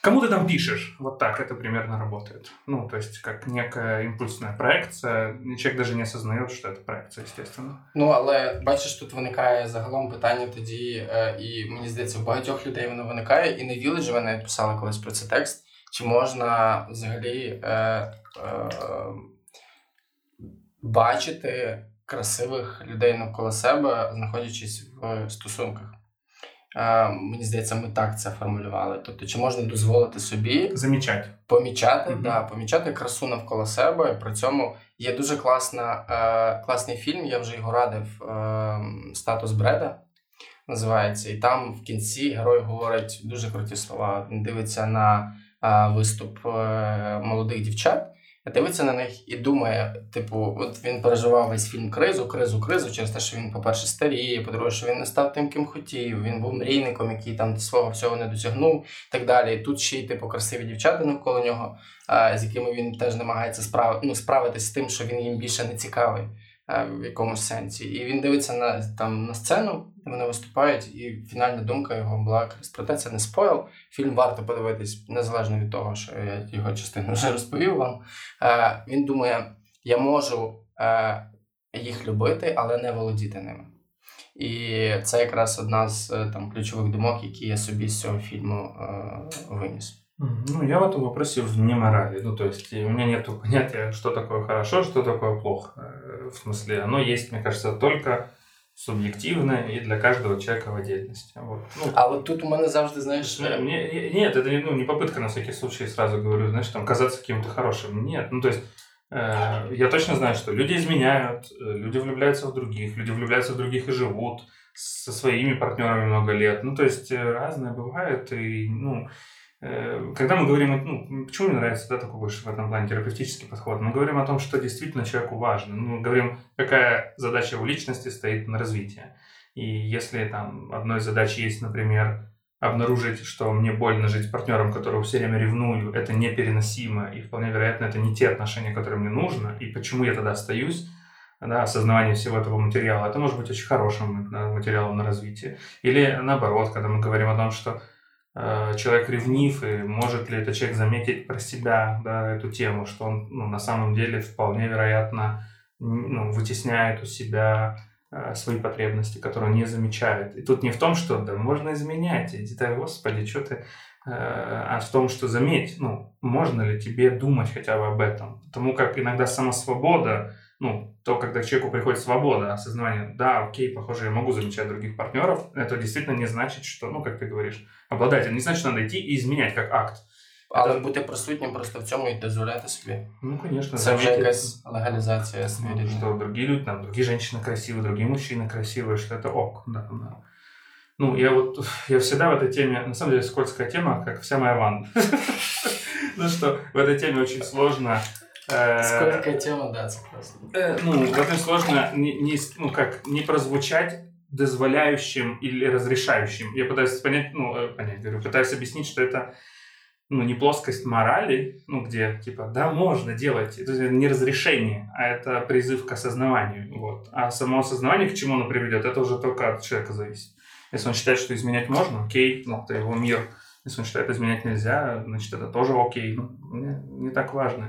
Кому ты там пишешь? Вот так это примерно работает. Ну, то есть, как некая імпульсна проекція. Чоловік даже не осознає, що це проекція, естественно. Ну, але бачиш, тут виникає загалом питання тоді, е, і мені здається, у багатьох людей воно виникає, і на Village вони писали колись про цей текст. Чи можна взагалі е, е, бачити красивих людей навколо себе, знаходячись в стосунках? Мені здається, ми так це формулювали. Тобто, чи можна дозволити собі замічати помічати, mm-hmm. да, помічати красу навколо себе. При цьому є дуже класна, е, класний фільм. Я вже його радив е, статус Бреда. Називається, і там в кінці герой говорить дуже круті слова. Він дивиться на е, виступ е, молодих дівчат дивиться на них і думає, типу, от він переживав весь фільм кризу, кризу, кризу через те, що він, по-перше, старіє, по-друге, що він не став тим, ким хотів. Він був мрійником, який там свого всього не досягнув, і так далі. І тут ще й типу красиві дівчата навколо нього, з якими він теж намагається справ... ну, справитись з тим, що він їм більше не цікавий. Е, в якомусь сенсі. І він дивиться на там на сцену, вони виступають, і фінальна думка його була проте це не спойл. Фільм варто подивитись незалежно від того, що я його частину вже розповів вам. Е, Він думає, я можу е, їх любити, але не володіти ними. І це якраз одна з там ключових думок, які я собі з цього фільму е, виніс. Ну, я в этом вопросе вне морали. Ну, то есть, у меня нет понятия, что такое хорошо, что такое плохо. В смысле, оно есть, мне кажется, только субъективно и для каждого человека в отдельности. Вот. Ну, а вот тут у меня завжди, знаешь... Мне, мне, нет, это ну, не попытка на всякий случай, сразу говорю, знаешь, там, казаться каким-то хорошим. Нет, ну, то есть, э, я точно знаю, что люди изменяют, э, люди влюбляются в других, люди влюбляются в других и живут со своими партнерами много лет. Ну, то есть, э, разное бывает, и, ну, когда мы говорим, ну, почему мне нравится да, такой больше в этом плане терапевтический подход, мы говорим о том, что действительно человеку важно. Мы говорим, какая задача у личности стоит на развитие. И если там одной из задач есть, например, обнаружить, что мне больно жить с партнером, которого все время ревную, это непереносимо, и вполне вероятно, это не те отношения, которые мне нужно, и почему я тогда остаюсь, да, осознавание всего этого материала, это может быть очень хорошим материалом на развитие. Или наоборот, когда мы говорим о том, что Э, человек ревнив, и может ли этот человек заметить про себя да, эту тему, что он ну, на самом деле вполне вероятно ну, вытесняет у себя э, свои потребности, которые он не замечает. И тут не в том, что да, можно изменять, иди ты, господи, что ты, э, а в том, что заметь, ну, можно ли тебе думать хотя бы об этом. Потому как иногда сама свобода ну, то, когда человеку приходит свобода, осознание, да, окей, похоже, я могу замечать других партнеров, это действительно не значит, что, ну, как ты говоришь, обладатель, не значит, что надо идти и изменять как акт. Але это... бути присутнім просто в цьому і дозволяти собі. Ну, конечно. Це вже якась легалізація ну, Что другие люди, там, другие женщины красивые, другие мужчины красивые, что это ок. Да, да. Ну, я вот, я всегда в этой теме, на самом деле, скользкая тема, как вся моя ванна. Ну, что в этой теме очень сложно Э, Сколько тема, да, согласен. Э, ну, этом сложно не, не, ну, как, не прозвучать дозволяющим или разрешающим. Я пытаюсь понять, ну, э, понять, говорю, пытаюсь объяснить, что это ну, не плоскость морали, ну, где, типа, да, можно делать, это не разрешение, а это призыв к осознаванию, вот. А само осознавание, к чему оно приведет, это уже только от человека зависит. Если он считает, что изменять можно, окей, ну, это его мир, Если он считает, изменять нельзя, значить це теж окей. Ну, не, не так важно.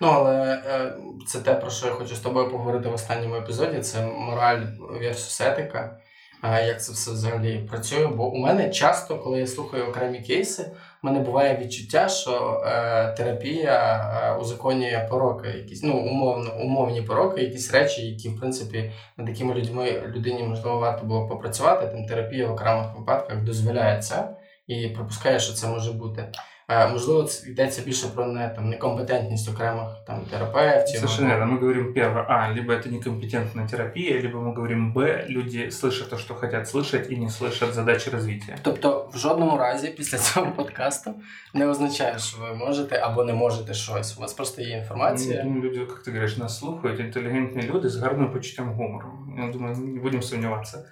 Ну, але е, це те, про що я хочу з тобою поговорити в останньому епізоді. Це мораль versus етика. Як це все взагалі працює? Бо у мене часто, коли я слухаю окремі кейси, у мене буває відчуття, що е, терапія е, узаконює пороки, якісь ну умовно умовні пороки, якісь речі, які в принципі над такими людьми людині можливо варто було попрацювати. Там терапія в окремих випадках дозволяє це і припускає, що це може бути. Е, можливо, це йдеться більше про не там некомпетентність окремих там терапевтів. Совершенно верно. Мы говорим первое, а, либо это некомпетентная терапия, либо мы говорим б, люди слышат то, что хотят слышать, и не слышат задачи развития. Тобто, в жодному разі після цього подкасту не означає, що ви можете або не можете щось. У вас просто є інформація. Я думаю, люди, как ты говоришь, нас слухают, интеллигентные люди с гарным почуттям гумору. Я думаю, не будем сомневаться.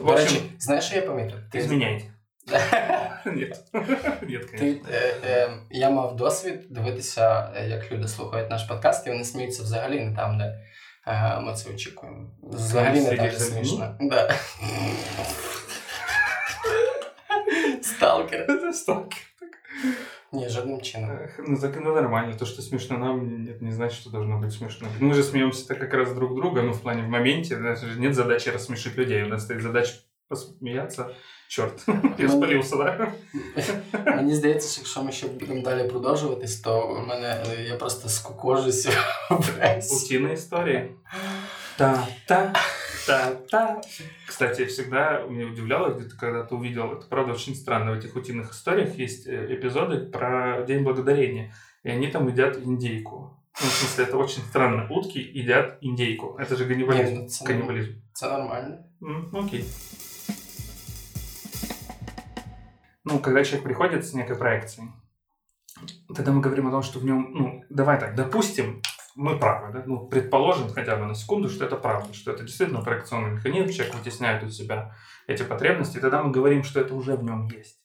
В До общем, речі, знаєш, що я помітив? Ти- изменяйте. Нет. Нет, Ти, конечно. е, е, я мав досвід дивитися, е, як люди слухають наш подкаст, і вони сміються взагалі не там, де е, ми це очікуємо. Взагалі не Сидиш так за смішно. Да. Сталкер. Это сталкер. Ні, жодним чином. Эх, Ну, так это нормально. То, что смешно нам, нет, не значит, что должно быть смешно. Мы же смеемся как раз друг друга, ну, в плане, в моменте. У нас же нет задачи рассмешить людей. У нас стоит задача посмеяться. Черт, я спалился, да? Мені здається, що якщо ми ще будемо далі продовжуватись, то у мене е, я просто скукожуся весь. Утиные истории. Та-та, та-та. Кстати, всегда меня удивляло, где-то когда ты увидел, это правда очень странно, в этих утиных историях есть э, эпизоды про День Благодарения, и они там едят индейку. Ну, в смысле, это очень странно. Утки едят индейку. Это же Ні, каннибализм. ну, це, Каннибализм. це нормально. М, Окей. Ну, когда человек приходит с некой проекцией, тогда мы говорим о том, что в нем, ну, давай так, допустим, мы правы, да? ну, предположим хотя бы на секунду, что это правда, что это действительно проекционный механизм, человек вытесняет у себя эти потребности, тогда мы говорим, что это уже в нем есть.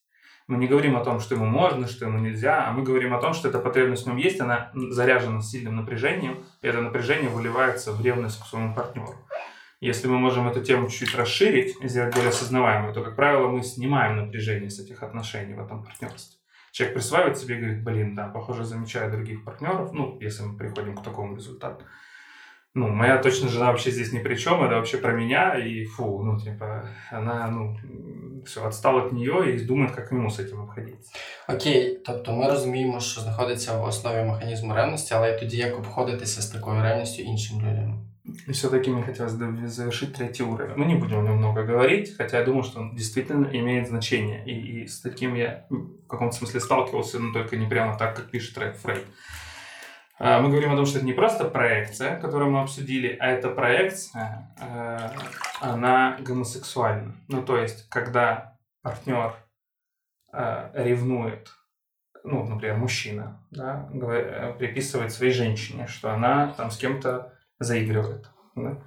Мы не говорим о том, что ему можно, что ему нельзя, а мы говорим о том, что эта потребность в нем есть, она заряжена сильным напряжением, и это напряжение выливается в ревность к своему партнеру. Если мы можем эту тему чуть расширить и сделать более осознаваемой, то, как правило, мы снимаем напряжение с этих отношений в этом партнерстве. Человек присваивает себе и говорит, блин, да, похоже, замечаю других партнеров, ну, если мы приходим к такому результату. Ну, моя точно жена вообще здесь ни при чем, это вообще про меня, и фу, ну, типа, она, ну, все, отстал от нее и думает, как ему с этим обходиться. Окей, тобто ми розуміємо, що знаходиться в основі механізму ревності, але тоді як обходитися з такою ревністю іншим людям? И все-таки мне хотелось завершить третий уровень. Мы не будем о нем много говорить, хотя я думаю, что он действительно имеет значение. И, и с таким я в каком-то смысле сталкивался, но только не прямо так, как пишет Рэй Фрейд. А, Мы говорим о том, что это не просто проекция, которую мы обсудили, а эта проекция, э, она гомосексуальна. Ну, то есть, когда партнер э, ревнует, ну, например, мужчина, да, приписывает своей женщине, что она там с кем-то заигрывает. да.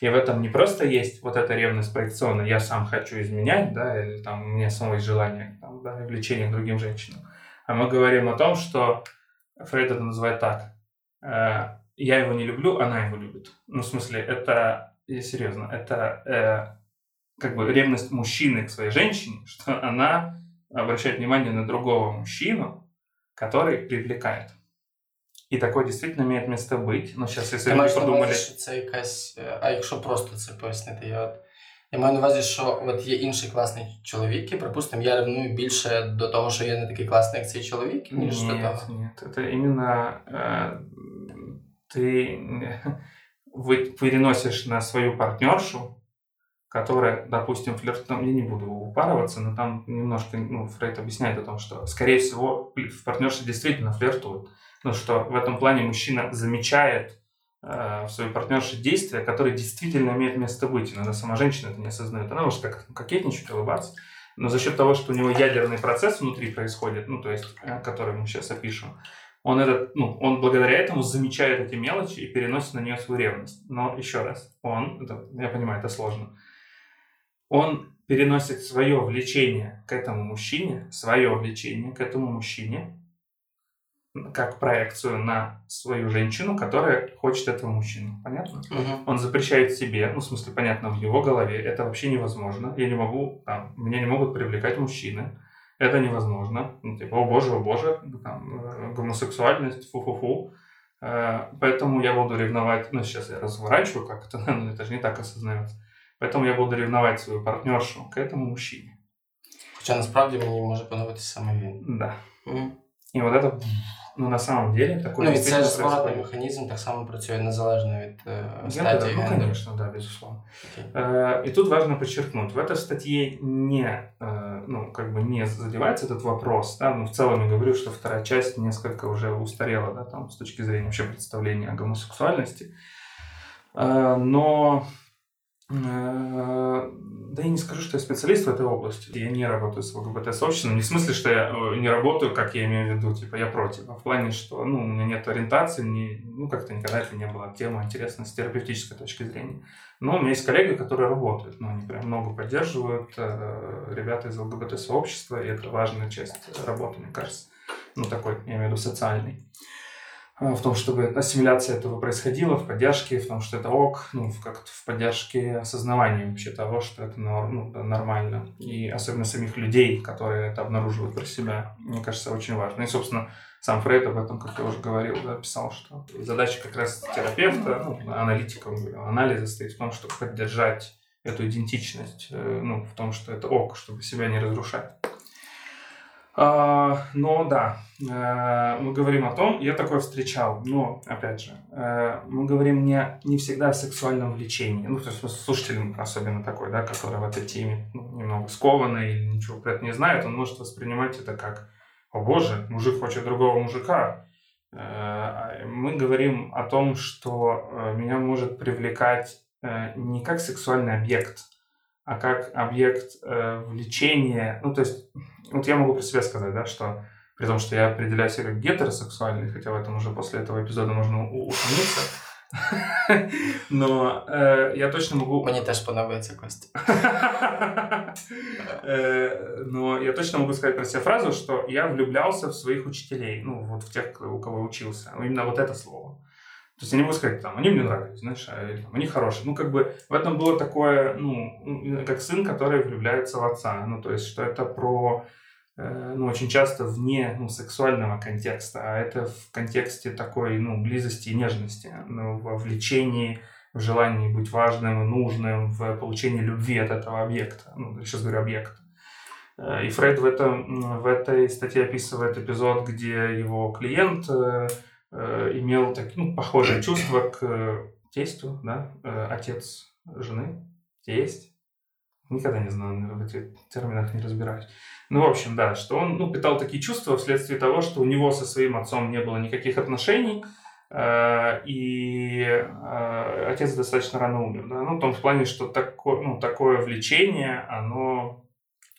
И в этом не просто есть вот эта ревность проекционная, я сам хочу изменять, да, или там у меня самого есть желание, там, да, влечение к другим женщинам. А мы говорим о том, что Фрейд это называет так. э, я его не люблю, она его любит. Ну, в смысле, это, серьезно, это э, как бы ревность мужчины к своей женщине, что она обращает внимание на другого мужчину, который привлекает. И такое действительно имеет место быть. Но сейчас, если Ти люди маєш на подумали... увазі, що це якась. е, А якщо просто це пояснити, я от. Я маю на увазі, що от є інший класний чоловік, і, припустимо, я ревную більше до того, що я не такий класний, як цей чоловік, ніж до того. Нет, нет, это именно э, ты вы переносишь на свою партнершу, которая, допустим, флирт, там, я не буду упарываться, но там немножко, ну, Фрейд объясняет о том, что, скорее всего, в партнерше действительно флиртует. Ну, что в этом плане мужчина замечает э, в своей партнерше действия, которые действительно имеют место быть. Иногда сама женщина это не осознает. Она может как кокетничать, улыбаться. Но за счет того, что у него ядерный процесс внутри происходит, ну, то есть, э, который мы сейчас опишем, он, этот, ну, он благодаря этому замечает эти мелочи и переносит на нее свою ревность. Но еще раз, он, это, я понимаю, это сложно, он переносит свое влечение к этому мужчине, свое влечение к этому мужчине, как проекцию на свою женщину, которая хочет этого мужчину. Понятно? Мгм. Он запрещает себе, ну, в смысле, понятно, в его голове, это вообще невозможно. Я не могу, там, меня не могут привлекать мужчины. Это невозможно. Ну, типа, о боже, о боже, там, э, гомосексуальность, фу-фу-фу. Э, Поэтому я буду ревновать, ну, сейчас я разворачиваю как это, но это же не так осознается. Поэтому я буду ревновать свою партнершу к этому мужчине. Хоча насправді мені може подобатися саме він. Да. Мгм. И вот это Ну, на самом деле, такое Ну, і це ж зворотний механізм так само працює незалежно від э, стадии. Ну, конечно, да, безусловно. Okay. И тут важно подчеркнуть, в этой статье не, ну, как бы не задевается этот вопрос, да, но в целом я говорю, что вторая часть несколько уже устарела, да, там, с точки зрения вообще представления о гомосексуальности. Но да я не скажу, что я специалист в этой области. Я не работаю с ЛГБТ-сообществом. Не в смысле, что я э, не работаю, как я имею в виду, типа, я против. А в плане, что, ну, у меня нет ориентации, не, ну, как-то никогда это не было тема интересна с терапевтической точки зрения. Но у меня есть коллеги, которые работают, ну, они прям много поддерживают э, ребята из ЛГБТ-сообщества, и это важная часть работы, мне кажется. Ну, такой, я имею в виду, социальный. А, в том, чтобы ассимиляция этого происходила, в поддержке, в том, что это ок, ну, как-то в поддержке осознавания вообще того, что это ну, нормально. И особенно самих людей, которые это обнаруживают про себя, мне кажется, очень важно. И, собственно, сам Фрейд об этом, как я уже говорил, да, писал, что задача как раз терапевта, ну, аналитика, анализа стоит в том, чтобы поддержать эту идентичность, э, ну, в том, что это ок, чтобы себя не разрушать. А, но да, э, мы говорим о том, я такое встречал, но, опять же, э, мы говорим не, не всегда о сексуальном влечении. Ну, то есть слушатель, особенно такой, да, который в этой теме ну, немного скованный или ничего про это не знает, он может воспринимать это как «О боже, мужик хочет другого мужика». Э, мы говорим о том, что меня может привлекать не как сексуальный объект, а как объект влечения, ну, то есть вот я могу про себя сказать, да, что при том, что я определяю себя как гетеросексуальный, хотя в этом уже после этого эпизода можно усомниться, но э, я точно могу... Мне тоже подобается, Костя. э, но я точно могу сказать про себя фразу, что я влюблялся в своих учителей, ну, вот в тех, у кого учился. Ну, именно вот это слово. То есть я не могу сказать, там, они мне нравились, знаешь, а, или, там, они хорошие. Ну, как бы в этом было такое, ну, как сын, который влюбляется в отца. Ну, то есть, что это про Э, ну, очень часто вне ну, сексуального контекста, а это в контексте такой ну, близости и нежности, ну, во влечении, в желании быть важным и нужным, в получении любви от этого объекта. Ну, сейчас говорю объект. Э, и Фрейд в, этом, в этой статье описывает эпизод, где его клиент э, имел так, ну, похожее чувство к тестю, да, отец жены, тесть. Никогда не знал, в этих терминах не разбираюсь. Ну, в общем, да, что он ну, питал такие чувства вследствие того, что у него со своим отцом не было никаких отношений, э, и э, отец достаточно рано умер. Да? Ну, в том плане, что тако, ну, такое влечение, оно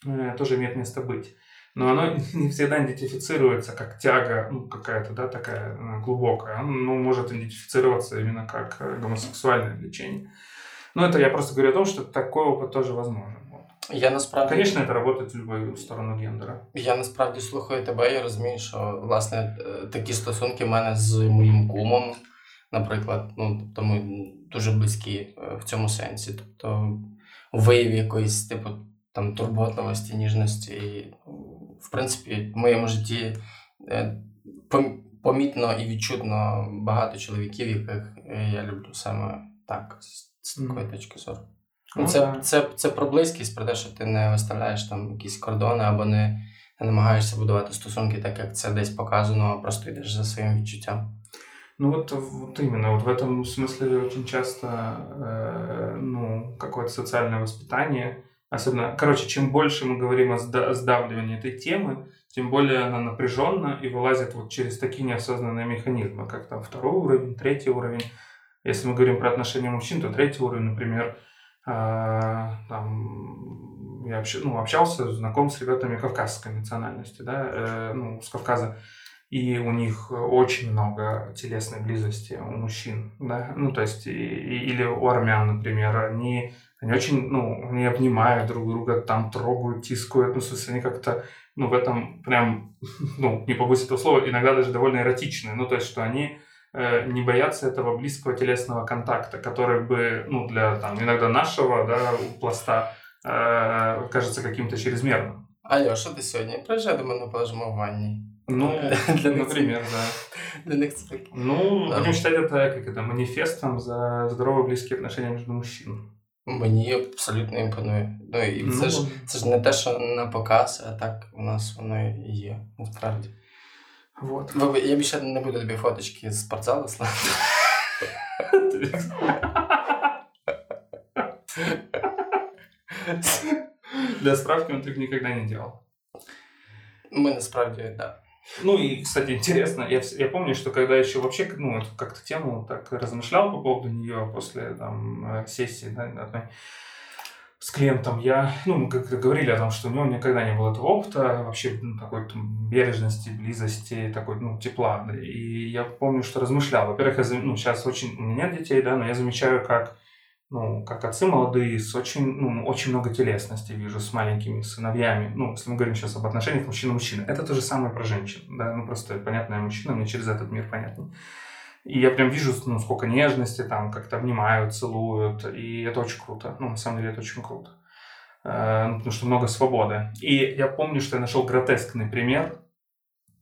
э, тоже имеет место быть Но оно не всегда идентифицируется как тяга, ну, какая-то, да, такая глубокая. Оно ну, может идентифицироваться именно как гомосексуальное влечение. Но это я просто говорю о том, что такой опыт тоже возможен. Я насправді... Звісно, це працює в будь-яку сторону гендера. Я насправді слухаю тебе і розумію, що власне е, такі стосунки в мене з моїм кумом, наприклад, ну тобто ми дуже близькі е, в цьому сенсі. Тобто у вияві якоїсь типу там турботливості, ніжності. І, в принципі, в моєму житті е, помітно і відчутно багато чоловіків, яких я люблю саме так, з такої mm. точки зору. Ну, Це це, це про близькість, про те, що ти не виставляєш там якісь кордони або не, не намагаєшся будувати стосунки, так як це десь показано, а просто йдеш за своїм відчуттям. Ну вот, вот именно, вот в этом смысле очень часто э, ну, какое-то социальное воспитание, особенно, короче, чем больше мы говорим о сдавливании этой темы, тем более она напряженна и вылазит вот через такие неосознанные механизмы, как там второй уровень, третий уровень. Если мы говорим про отношения мужчин, то третий уровень, например, а, там, я общ, ну, общался, знаком с ребятами кавказской национальности, да, э, ну, с Кавказа, и у них очень много телесной близости у мужчин, да, ну, то есть, и, и, или у армян, например, они, они очень, ну, они обнимают друг друга, там трогают, тискают, ну, в смысле, они как-то, ну, в этом прям, ну, не побоюсь этого слова, иногда даже довольно эротичные, ну, то есть, что они Э, не бояться этого близкого телесного контакта, который бы, ну, для там иногда нашего, да, пласта э, кажется каким-то чрезмерным. Алёша, ты сегодня приезжай до мене положимо в ванні. Ну, для например, да. Для них це Ну, будем считать это как это, манифестом за здоровые близкие отношения между мужчинами. Мені абсолютно імпонує. Ну, і це, ну, ж, це ж не те, що на показ, а так у нас воно і є, насправді. Вот. Я більше не буду тобі фоточки з спортзалу слати. Для справки он так никогда не делал. Мы насправді, да. Ну и, кстати, интересно, я, я помню, что когда еще вообще, ну, как-то тему так размышлял по поводу нее после там э, сессии, да, одной, с клиентом, я, ну, мы как-то говорили о том, что у него никогда не было этого опыта, вообще ну, такой бережности, близости, такой, ну, тепла. И я помню, что размышлял. Во-первых, я, ну, сейчас очень, у меня нет детей, да, но я замечаю, как, ну, как отцы молодые, с очень, ну, очень много телесности вижу с маленькими сыновьями. Ну, если мы говорим сейчас об отношениях мужчина-мужчина, это то же самое про женщин, да, ну, просто понятное мужчина, мне через этот мир понятно. И я прям вижу, ну, сколько нежности там, как-то обнимают, целуют. И это очень круто. Ну, на самом деле, это очень круто. Э, ну, потому что много свободы. И я помню, что я нашел гротескный пример.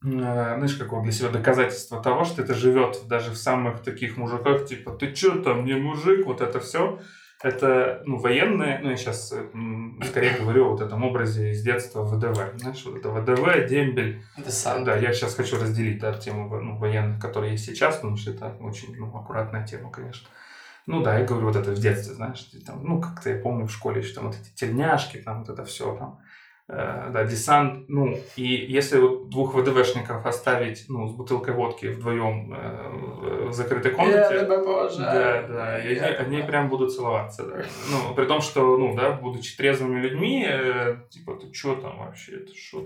Э, знаешь, какого для себя доказательства того, что это живет даже в самых таких мужиках, типа, ты что там, не мужик, вот это все это ну, военные, ну я сейчас скорее говорю о вот этом образе из детства ВДВ. Знаешь, вот это ВДВ, дембель. Это Да, я сейчас хочу разделить да, тему ну, военных, которые есть сейчас, потому что это очень ну, аккуратная тема, конечно. Ну да, я говорю вот это в детстве, знаешь, там, ну как-то я помню в школе еще там вот эти тельняшки, там вот это все там. Э, да, десант, ну, и если вот двух ВДВшников оставить, ну, с бутылкой водки вдвоем э, в закрытой комнате... Я боже. Да, да, и они, они прям будут целоваться, да. Ну, при том, что, ну, да, будучи трезвыми людьми, э, типа, ты что там вообще, это что,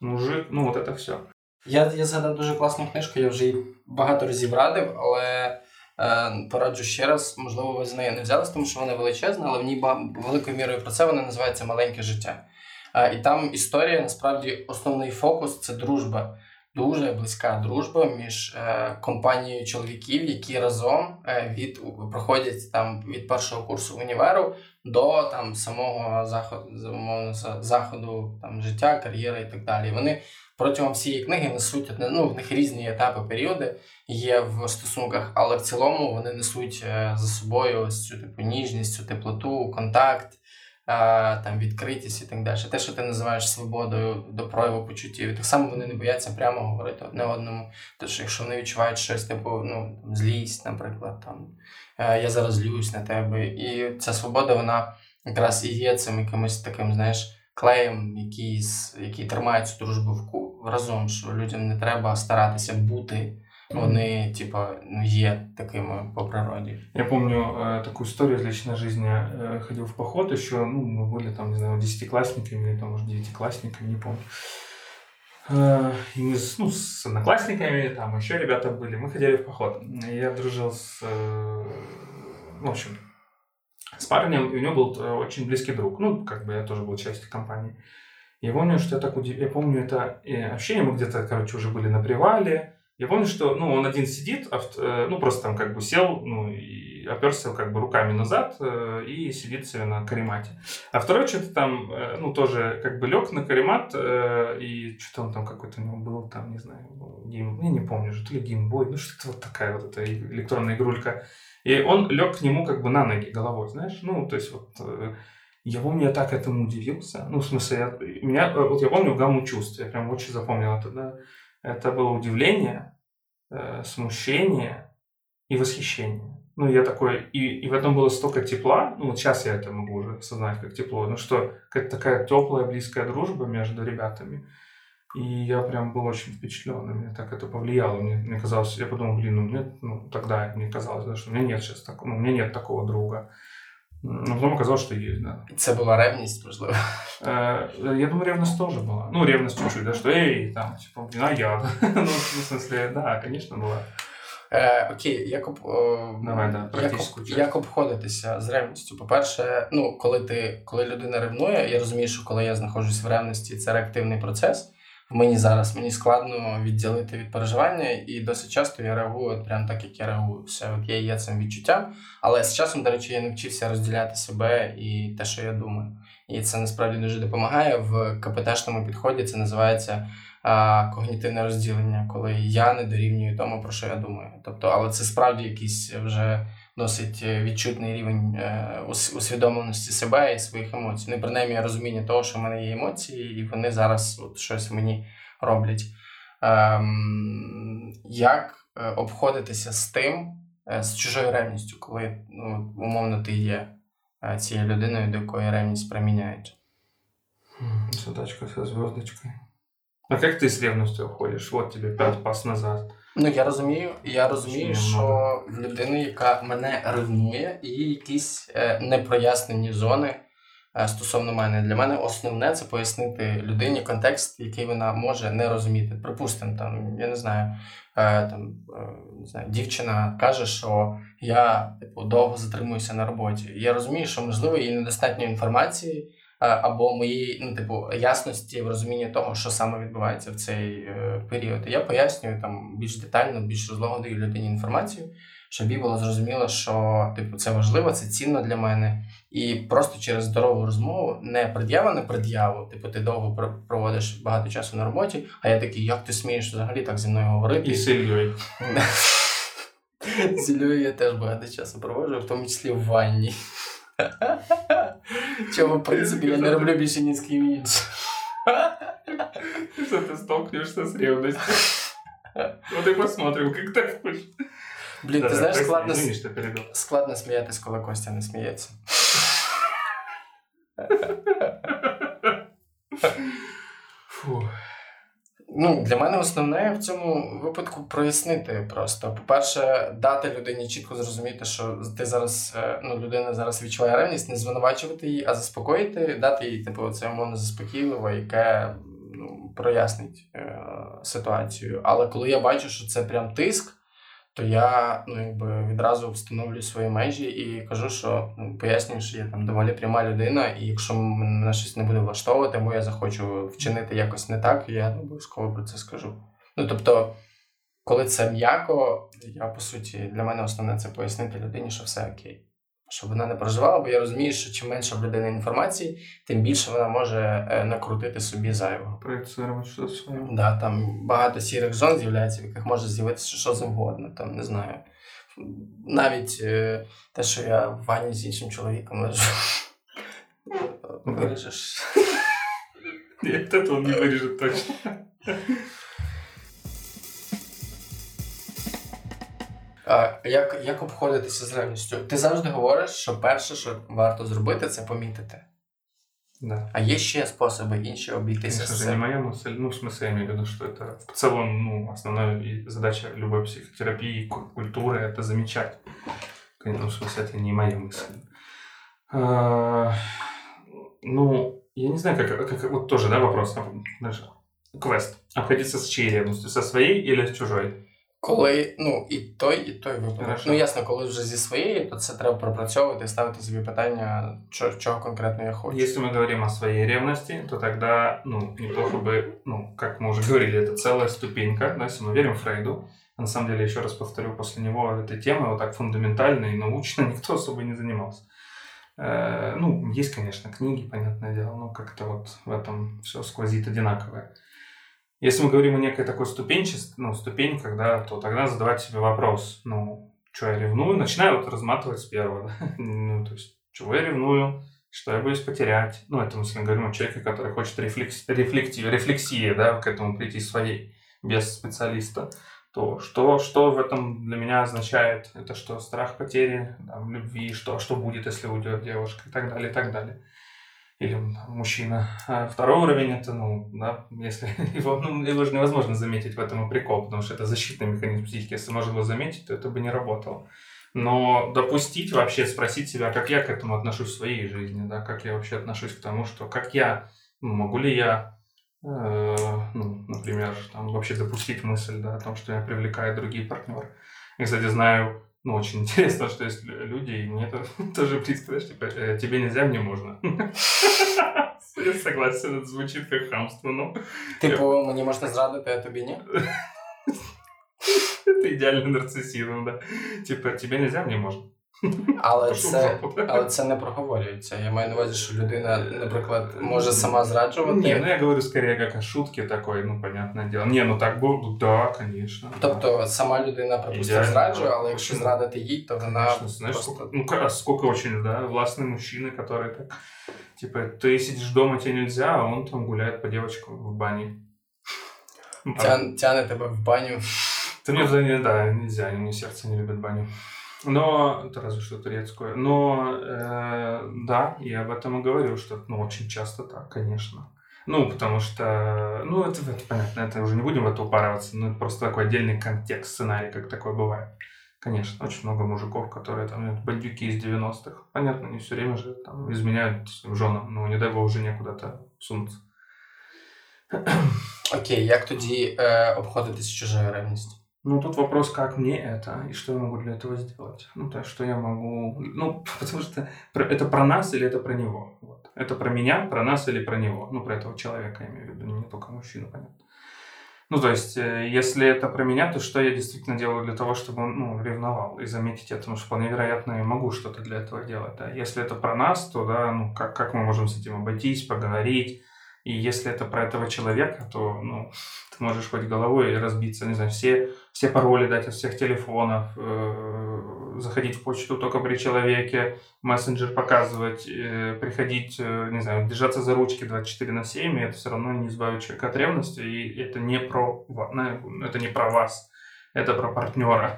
мужик, ну, вот это все. Я, я згадав дуже класну книжку, я вже її багато разів радив, але е, пораджу ще раз, можливо, ви з нею не взялись, тому що вона величезна, але в ній великою мірою про це вона називається Маленьке життя. І там історія насправді основний фокус це дружба. Дуже близька дружба між е, компанією чоловіків, які разом е, від проходять там від першого курсу універу до там самого заходу заходу там життя, кар'єри і так далі. Вони протягом всієї книги несуть ну, в них різні етапи, періоди є в стосунках, але в цілому вони несуть е, за собою ось цю типу ніжність, цю теплоту, контакт там відкритість і так далі. Те, що ти називаєш свободою до прояву почуттів, так само вони не бояться прямо говорити одне одному. Тож, якщо вони відчувають щось, типу ну, злість, наприклад, там «Е, я зараз злюсь на тебе. І ця свобода, вона якраз і є цим якимось таким, знаєш, клеєм, який, який тримає цю дружбу в разом, що людям не треба старатися бути. Вони, типа, ну, є такими по природе. Я помню э, такую историю из личной жизни. Э, ходил в поход еще, ну, мы были там, не знаю, десятиклассниками или там, может, девятиклассниками, не помню. Э, и мы ну, с одноклассниками, там еще ребята были, мы ходили в поход. Я дружил с, э, в общем, с парнем, и у него был э, очень близкий друг. Ну, как бы я тоже был частью компании. Я помню, что я так удив... Я помню это ощущение, мы где-то, короче, уже были на привале, я помню, что ну, он один сидит, э, ну, просто там как бы сел, ну, и оперся как бы руками назад э, и сидит себе на каремате. А второй что-то там, э, ну, тоже как бы лег на каремат, и что-то он там какой-то у него был, там, не знаю, game, я не помню же, то ли Game Boy, ну, что-то вот такая вот эта электронная игрулька. И он лег к нему как бы на ноги головой, знаешь, ну, то есть вот... Я помню, я так этому удивился. Ну, в смысле, я, меня, вот я помню гамму чувств, я прям очень запомнил это, да это было удивление, э, смущение и восхищение. Ну, я такой, и, и в этом было столько тепла, ну, вот сейчас я это могу уже осознать, как тепло, ну, что какая-то такая теплая, близкая дружба между ребятами. И я прям был очень впечатлен, и мне так это повлияло. Мне, мне казалось, я подумал, блин, ну, мне, ну, тогда мне казалось, да, что у меня нет сейчас такого, ну, у меня нет такого друга. Ну, потом оказалось, что есть, да. Це була ревність, можливо. Э, я думаю, ревность тоже была. Ну, ревность чуть-чуть, да, что эй, там, типа, блин, а я. ну, в смысле, да, конечно, была. Е, Окей, як об, Давай, да, як, як обходитися з ревністю? По-перше, ну, коли ти, коли людина ревнує, я розумію, що коли я знаходжусь в ревності, це реактивний процес в мені зараз. Мені складно відділити від переживання, і досить часто я реагую прям так, як я реагую. Все от я є цим відчуттям. Але з часом, до речі, я навчився розділяти себе і те, що я думаю. І це насправді дуже допомагає в КПТшному підході. Це називається а, когнітивне розділення, коли я не дорівнюю тому, про що я думаю. Тобто, але це справді якийсь вже досить е, відчутний рівень е, усвідомленості себе і своїх емоцій. Ну, принаймні розуміння того, що в мене є емоції, і вони зараз от щось мені роблять. Ем, як е, обходитися з тим, з чужою ревністю, коли ну, умовно ти є цією людиною, до якої ревність приміняється? Задачка со звездочкой. А как ты с ревностью уходишь? Вот тебе пять пас назад. Ну я розумію, я розумію, що в людини, яка мене ревнує, є якісь е, непрояснені зони е, стосовно мене. Для мене основне це пояснити людині контекст, який вона може не розуміти. Припустимо, там я не знаю, е, там е, не знаю, дівчина каже, що я типу довго затримуюся на роботі. Я розумію, що можливо їй недостатньо інформації. Е, Або моєї ну, типу, ясності в розумінні того, що саме відбувається в цей е, період. І я пояснюю там більш детально, більш розлого даю людині інформацію, щоб їй було зрозуміло, що типу, це важливо, це цінно для мене. І просто через здорову розмову, не пред'ява на пред'яву, типу, ти довго про- проводиш багато часу на роботі, а я такий, як ти смієш взагалі так зі мною говорити? И с Ильей. Я теж багато часу проводжу, в тому числі в ванні. Чому, в принципі, я не роблю більше ні з ким іншим. Что ты столкнешься с ревностью. Вот и посмотрим, как так будет. Блін, ти Да-да, знаєш, прости, складно, Извини, что перебил. складно сміятись, коли Костя не сміється. Ну, для мене основне в цьому випадку прояснити просто. По-перше, дати людині чітко зрозуміти, що ти зараз, е, ну, людина зараз відчуває ревність, не звинувачувати її, а заспокоїти, дати їй, типу, це умовно заспокійливо, яке ну, прояснить е, ситуацію. Але коли я бачу, що це прям тиск, то я ну, якби відразу встановлюю свої межі і кажу, що ну, пояснюю, що я там доволі пряма людина, і якщо мене щось не буде влаштовувати, або я захочу вчинити якось не так, я обов'язково про це скажу. Ну тобто, коли це м'яко, я по суті для мене основне це пояснити людині, що все окей. Щоб вона не переживала, бо я розумію, що чим менше в людини інформації, тим більше вона може е, накрутити собі зайвого. Проецировать что-то свое. Да, там багато сірих зон з'являється, в яких може з'явитися що завгодно. Там не знаю. Навіть е, те, що я в ванні з іншим чоловіком лежу. Виріжеш. Нет, этого не вырежет точно. як, як обходитися з ревністю? Ти завжди говориш, що перше, що варто зробити, це помітити. Да. А є ще способи інші обійтися Конечно з же, не цим. моя мысль. Ну, в смысле, я имею в виду, что это в целом, ну, основная и задача любой психотерапии, ку- культуры — это замечать. Конечно, Ну, в смысле, это не моя мысль. А, Ну, я не знаю, как, как вот тоже, да, вопрос. Даже квест. Обходиться с чьей ревностью? Со своей или с чужой? Коли ну і той, і той випадок. Хорошо. Ну ясно, коли вже зі своєї, то це треба пропрацьовувати і ставити собі питання, що, чого конкретно я хочу. Если мы говорим о своей ревности, то тогда, ну, неплохо бы, ну, как мы уже говорили, это целая ступенька, да, если мы верим Фрейду. А на самом деле, еще раз повторю, после него этой темы вот так фундаментально и научно никто особо не занимался. Э, Ну, есть, конечно, книги, понятное дело, но как-то вот в этом все сквозит одинаковое. Если мы говорим о некой такой ступенчест, ну, ступеньках, да, то тогда задавать себе вопрос, ну, что я ревную, начинаю вот разматывать с первого, да, ну, то есть, чего я ревную, что я боюсь потерять. Ну, это мы с вами говорим о человеке, который хочет рефлекс, рефлекти- рефлексии, да, к этому прийти своей, без специалиста. То что, что в этом для меня означает? Это что страх потери там, любви, что, что будет, если уйдет девушка и так далее, и так далее. Или мужчина. А второй уровень это, ну, да, если его, ну, его же невозможно заметить в этом и прикол, потому что это защитный механизм психики. Если можно его заметить, то это бы не работало. Но допустить вообще, спросить себя, как я к этому отношусь в своей жизни, да, как я вообще отношусь к тому, что как я, ну, могу ли я, э, ну, например, там, вообще допустить мысль, да, о том, что я привлекаю другие партнеры. Я, кстати, знаю, ну, очень интересно, что есть лю- люди, и мне это тоже близко, знаешь, типа, э, тебе нельзя, мне можно. Я согласен, это звучит как хамство, но Типу, мені можна зрадити, а тобі ні? это идеальный нарциссизм, да. Типа, тебе нельзя, мне можно. Але Пошел в це, жопу. але це не проговорюється. Я маю на увазі, що людина, наприклад, може сама зраджувати. Не, ну я говорю скорее как о шутке такой, ну, понятное дело. Не, ну так было, да, конечно. Тобто сама людина, припустимо, Ідеально, зраджує, да. але якщо Почему? зрадити їй, то вона Конечно, знаешь, просто... сколько, ну, ка- сколько очень, да, властные мужчины, которые так, типа, ты сидишь дома, тебе нельзя, а он там гуляет по девочкам в бане. Ну, Тян, тяне тебе в баню. Ты мне за да, нельзя, мне сердце не любит баню. Но, это разве что турецкую. Но, э, да, я об этом и говорю, что, ну, очень часто так, конечно. Ну, потому что, ну, это, это понятно, это уже не будем в это упарываться, но это просто такой отдельный контекст, сценарий, как такое бывает. Конечно, очень много мужиков, которые там ну, бандюки из 90-х. Понятно, не все время же там изменяют своим женам, но не дай бог уже некуда-то сунуться. Окей, як тоді е, обходитись чужою ревністю? Ну, тут вопрос, как мне это и что я могу для этого сделать. Ну, то есть, что я могу... Ну, потому что это про нас или это про него. Вот. Это про меня, про нас или про него. Ну, про этого человека, я имею в виду, не только мужчину, понятно. Ну, то есть, э, если это про меня, то что я действительно делаю для того, чтобы он ну, ревновал и заметить это? Потому что вполне вероятно, я могу что-то для этого делать. Да? Если это про нас, то да, ну, как, как мы можем с этим обойтись, поговорить, и если это про этого человека, то ну, ты можешь хоть головой разбиться, не знаю, все, все пароли дать от всех телефонов, э, заходить в почту только при человеке, мессенджер показывать, э, приходить, э, не знаю, держаться за ручки 24 на 7, и это все равно не избавит человека от ревности, и это не про, это не про вас, это про партнера.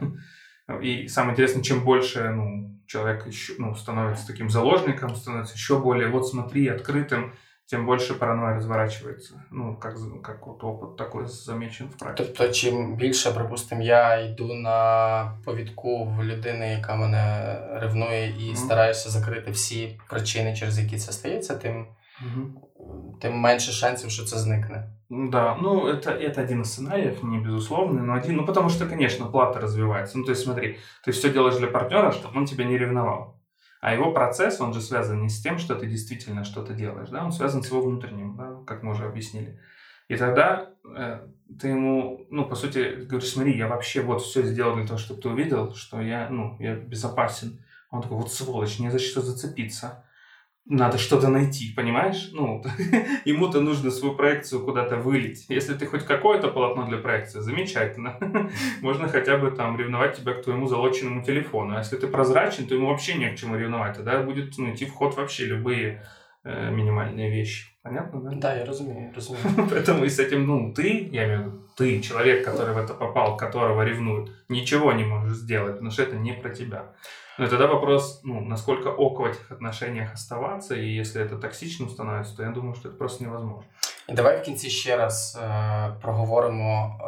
И самое интересное, чем больше ну, человек еще, ну, становится таким заложником, становится еще более, вот смотри, открытым, тем больше паранойя разворачивается. Ну, как, как от опыт такой замечен в практиці. Тобто, чим більше, припустимо, я йду на повідку в людини, яка мене ревнує, і mm-hmm. стараюся закрити всі причини, через які це стається, тим, mm-hmm. тим менше шансів, що це зникне. Да, ну это, это один из сценариев, не безусловный, но один, ну потому что, конечно, плата развивается. Ну то есть смотри, ты все делаешь для партнера, чтобы он тебя не ревновал. А его процесс, он же связан не с тем, что ты действительно что-то делаешь, да, он связан с его внутренним, да, как мы уже объяснили. И тогда э, ты ему, ну, по сути, говоришь, смотри, я вообще вот все сделал для того, чтобы ты увидел, что я, ну, я безопасен. Он такой, вот сволочь, не за что зацепиться надо что-то найти, понимаешь? Ну, ему-то нужно свою проекцию куда-то вылить. Если ты хоть какое-то полотно для проекции, замечательно. Можно хотя бы там ревновать тебя к твоему залоченному телефону. А если ты прозрачен, то ему вообще не к чему ревновать. Тогда будет ну, идти в ход вообще любые э, минимальные вещи. Понятно, да? Да, я разумею, разумею. Поэтому и с этим, ну, ты, я имею в виду, ты, человек, который в это попал, которого ревнуют, ничего не можешь сделать, потому что это не про тебя. Ну и тогда вопрос, ну, насколько ок в этих отношениях оставаться, и если это токсичным становится, то я думаю, что это просто невозможно. І давай в кінці ще раз е, проговоримо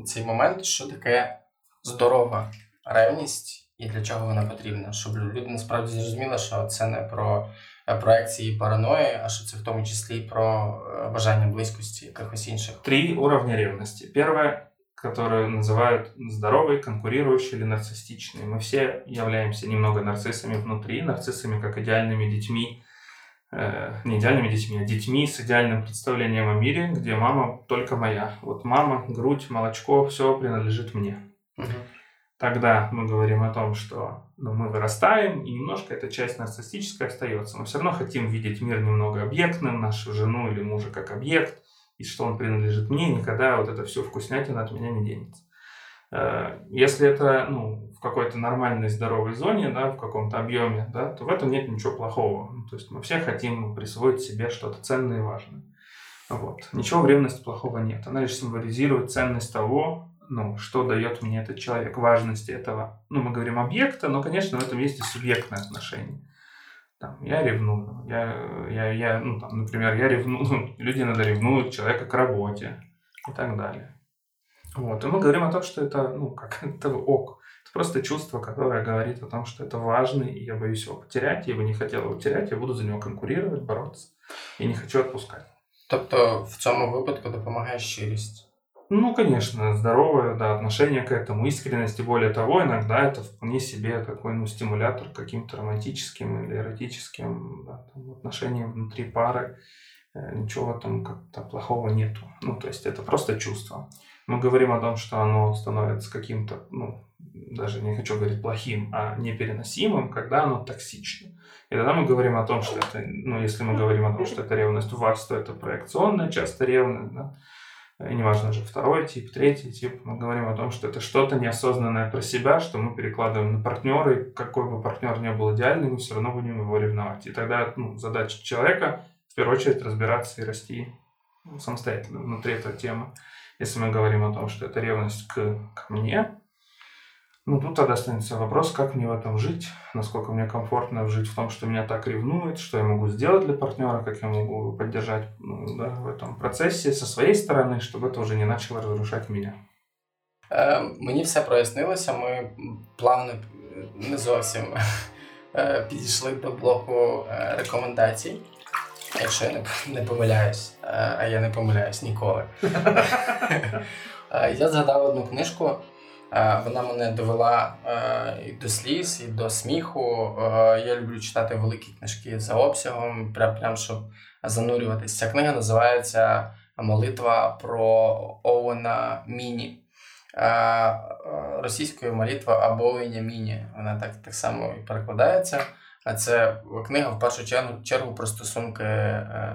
е, цей момент, що таке здорова ревність і для чого вона потрібна. Щоб люди насправді зрозуміли, що це не про е, проекції параної, а що це в тому числі про е, бажання близькості якихось інших. Три уровня ревності. Перше которую называют здоровой, конкурирующей или нарциссичной. Мы все являемся немного нарциссами внутри, нарциссами как идеальными детьми, э, не идеальными детьми, а детьми с идеальным представлением о мире, где мама только моя. Вот мама, грудь, молочко, все принадлежит мне. Угу. Тогда мы говорим о том, что ну, мы вырастаем, и немножко эта часть нарциссическая остается. Мы все равно хотим видеть мир немного объектным, нашу жену или мужа как объект – и что он принадлежит мне, никогда вот это все вкуснятина от меня не денется. Э, если это ну, в какой-то нормальной здоровой зоне, да, в каком-то объеме, да, то в этом нет ничего плохого. Ну, то есть мы все хотим присвоить себе что-то ценное и важное. Вот. Ничего в ревности плохого нет. Она лишь символизирует ценность того, ну, что дает мне этот человек, важности этого. Ну, мы говорим объекта, но, конечно, в этом есть и субъектное отношение. Там, я ревную. Я, я, я, ну, там, например, я ревную, ну, люди иногда ревнуют человека к работе и так далее. Вот. И мы говорим о том, что это, ну, как это ок. Это просто чувство, которое говорит о том, что это важно, и я боюсь его потерять, я бы не хотел его терять, я буду за него конкурировать, бороться, и не хочу отпускать. Тобто в цьому випадку допомагає щирість. Ну, конечно, здоровое да, отношение к этому, искренность, и более того, иногда это вполне себе такой ну, стимулятор каким-то романтическим или эротическим да, там, отношениям внутри пары. Э, ничего в этом как-то плохого нету. Ну, то есть это просто чувство. Мы говорим о том, что оно становится каким-то, ну, даже не хочу говорить плохим, а непереносимым, когда оно токсично. И тогда мы говорим о том, что это, ну, если мы говорим о том, что это ревность у вас, то это проекционная часто ревность, да, неважно же второй тип, третий тип, мы говорим о том, что это что-то неосознанное про себя, что мы перекладываем на партнера, и какой бы партнер ни был идеальный, мы все равно будем его ревновать. И тогда ну, задача человека в первую очередь разбираться и расти самостоятельно внутри этой темы. Если мы говорим о том, что это ревность к, к мне, ну, тут тогда останется вопрос, как мне в этом жить, насколько мне комфортно жить в том, что меня так ревнует, что я могу сделать для партнера, как я могу поддержать ну, да, в этом процессе со своей стороны, чтобы это уже не начало разрушать меня. Е, мені все прояснилося. Ми плавно не зовсім е, підійшли до блоку е, рекомендацій. Якщо я не, не помиляюсь, е, а я не помиляюсь ніколи. Е, Я згадав одну книжку. Е, Вона мене довела е, і до сліз, і до сміху. Е, Я люблю читати великі книжки за обсягом, прям, прям щоб занурюватися. Ця книга називається Молитва про Оуена Міні. Російською молитва або Оуеня Міні. Вона так, так само і перекладається. А це книга в першу чергу, про стосунки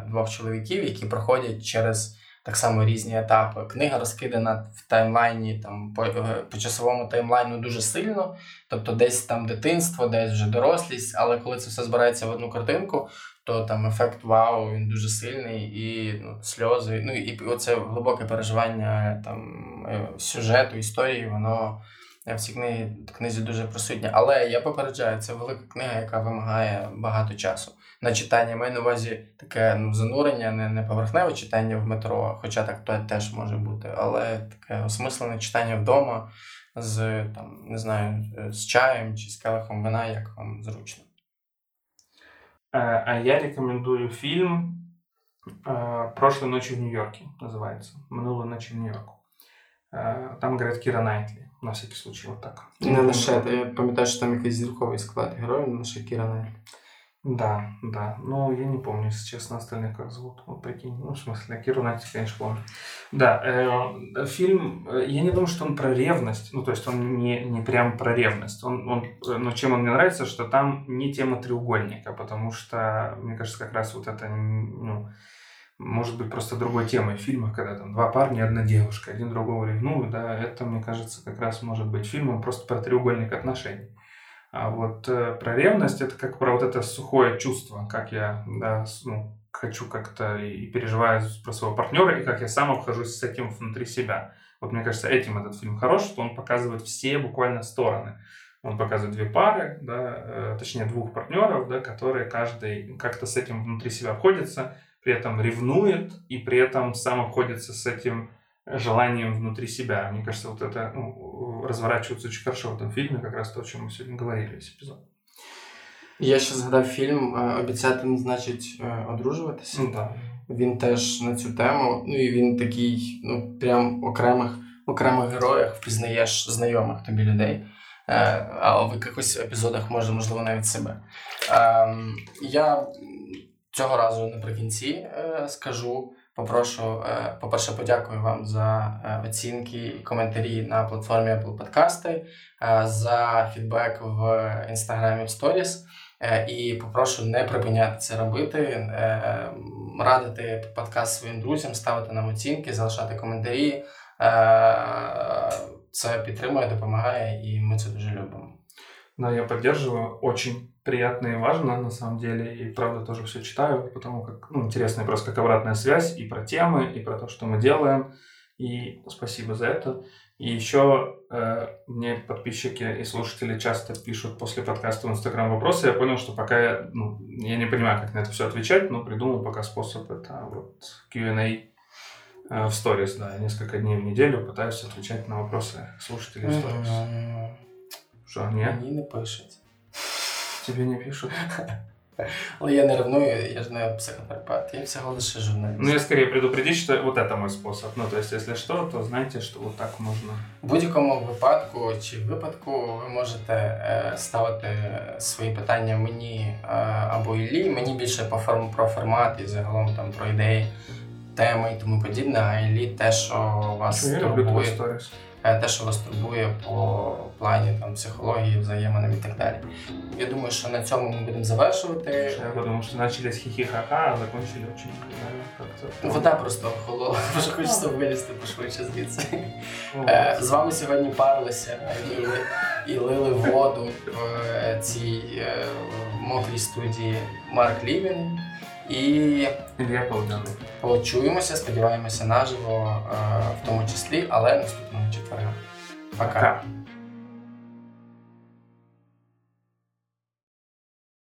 двох чоловіків, які проходять через так само різні етапи. Книга розкидана в таймлайні, там по, е, по часовому таймлайну дуже сильно. Тобто, десь там дитинство, десь вже дорослість, але коли це все збирається в одну картинку, то там ефект вау, він дуже сильний, і ну, сльози. Ну і оце глибоке переживання там е, сюжету, історії, воно в цій книгі, книзі дуже присутнє. Але я попереджаю, це велика книга, яка вимагає багато часу На читання маю на увазі таке ну, занурення, не, не поверхневе читання в метро, хоча так то теж може бути, але таке осмислене читання вдома з там, не знаю, з чаєм чи з келихом вина, як вам зручно. Э, А я рекомендую фильм э, «Прошлой ночи в Нью-Йорке» называется. «Минулой ночи в Нью-Йорку». Э, Там говорят Кира Найтли, на всякий случай, вот так. Не лише, я пам'ятаю, що там якийсь зірковий склад героїв, не лише Кіра Найтлі. Да, да. Но я не помню, если честно, остальных как зовут. Вот прикинь. Ну, в смысле, Киру Найтли, конечно, помню. Да, э, фильм, э, я не думаю, что он про ревность. Ну, то есть он не, не прям про ревность. Он, он, э, но чем он мне нравится, что там не тема треугольника, потому что, мне кажется, как раз вот это, ну, может быть просто другой темой фильма, когда там два парня, одна девушка, один другого ревнует, да, это, мне кажется, как раз может быть фильмом просто про треугольник отношений. А вот э, про ревность это как про вот это сухое чувство, как я да, ну, хочу как-то и переживаю про своего партнера, и как я сам обхожусь с этим внутри себя. Вот мне кажется, этим этот фильм хорош, что он показывает все буквально стороны. Он показывает две пары, да, э, точнее двух партнеров, да, которые каждый как-то с этим внутри себя обходится, при этом ревнует и при этом сам обходится с этим желанием внутри себя. Мне кажется, вот это ну, разворачивается очень хорошо в этом фильме, как раз то, о чем мы сегодня говорили весь эпизод. Я ще згадав фільм е, Обіцяти не значить е, одружуватися. Ну да. Він теж на цю тему. Ну і він такий, ну прям окремих окремих героях впізнаєш знайомих тобі людей. Е, а в якихось епізодах може, можливо, навіть себе. Е, я цього разу наприкінці е, скажу. Попрошу, е, по-перше, подякую вам за е, оцінки і коментарі на платформі Apple Подкасти, е, за фідбек в інстаграмі в. Е, І попрошу не припиняти це робити, радити подкаст своїм друзям, ставити нам оцінки, залишати коментарі. Це підтримує, допомагає, і ми це дуже любимо. Да, я поддерживаю. Очень приятно и важно, на самом деле. И правда тоже все читаю, потому как ну, интересно просто как обратная связь и про темы, и про то, что мы делаем. И спасибо за это. И еще э, мне подписчики и слушатели часто пишут после подкаста в Инстаграм вопросы. Я понял, что пока я, ну, я не понимаю, как на это все отвечать, но придумал пока способ. Это вот Q&A э, в сторис, да. Несколько дней в неделю пытаюсь отвечать на вопросы слушателей в сторис. Что, нет? Мені не пишуть. Тебе не пишут? Але я не ревную, я ж не психотерапевт, я всього лише журналіст. Ну, я скорее предупредить, что вот это мой способ. Ну, то есть, если что, то знайте, что вот так можно. В будь-якому випадку чи випадку ви можете е, ставити свої питання мені е, або Іллі. Мені більше по форм, про формат і загалом там про ідеї, теми і тому подібне, а Іллі те, що вас турбує, те, що вас турбує по плані там, психології, взаєминам і так далі. Я думаю, що на цьому ми будемо завершувати. Я подумал, что начали с хихихаха, а закончили очень. Вода просто охолола, вже хочеться вилізти пошвидше звідси. Ну, Е, З вами сьогодні парилися і лили воду в цій е, мокрій студії Марк Лівін. І Ілля Полдяний. почуємося, сподіваємося наживо, е, в тому числі, але наступного четверга. Пока. Пока.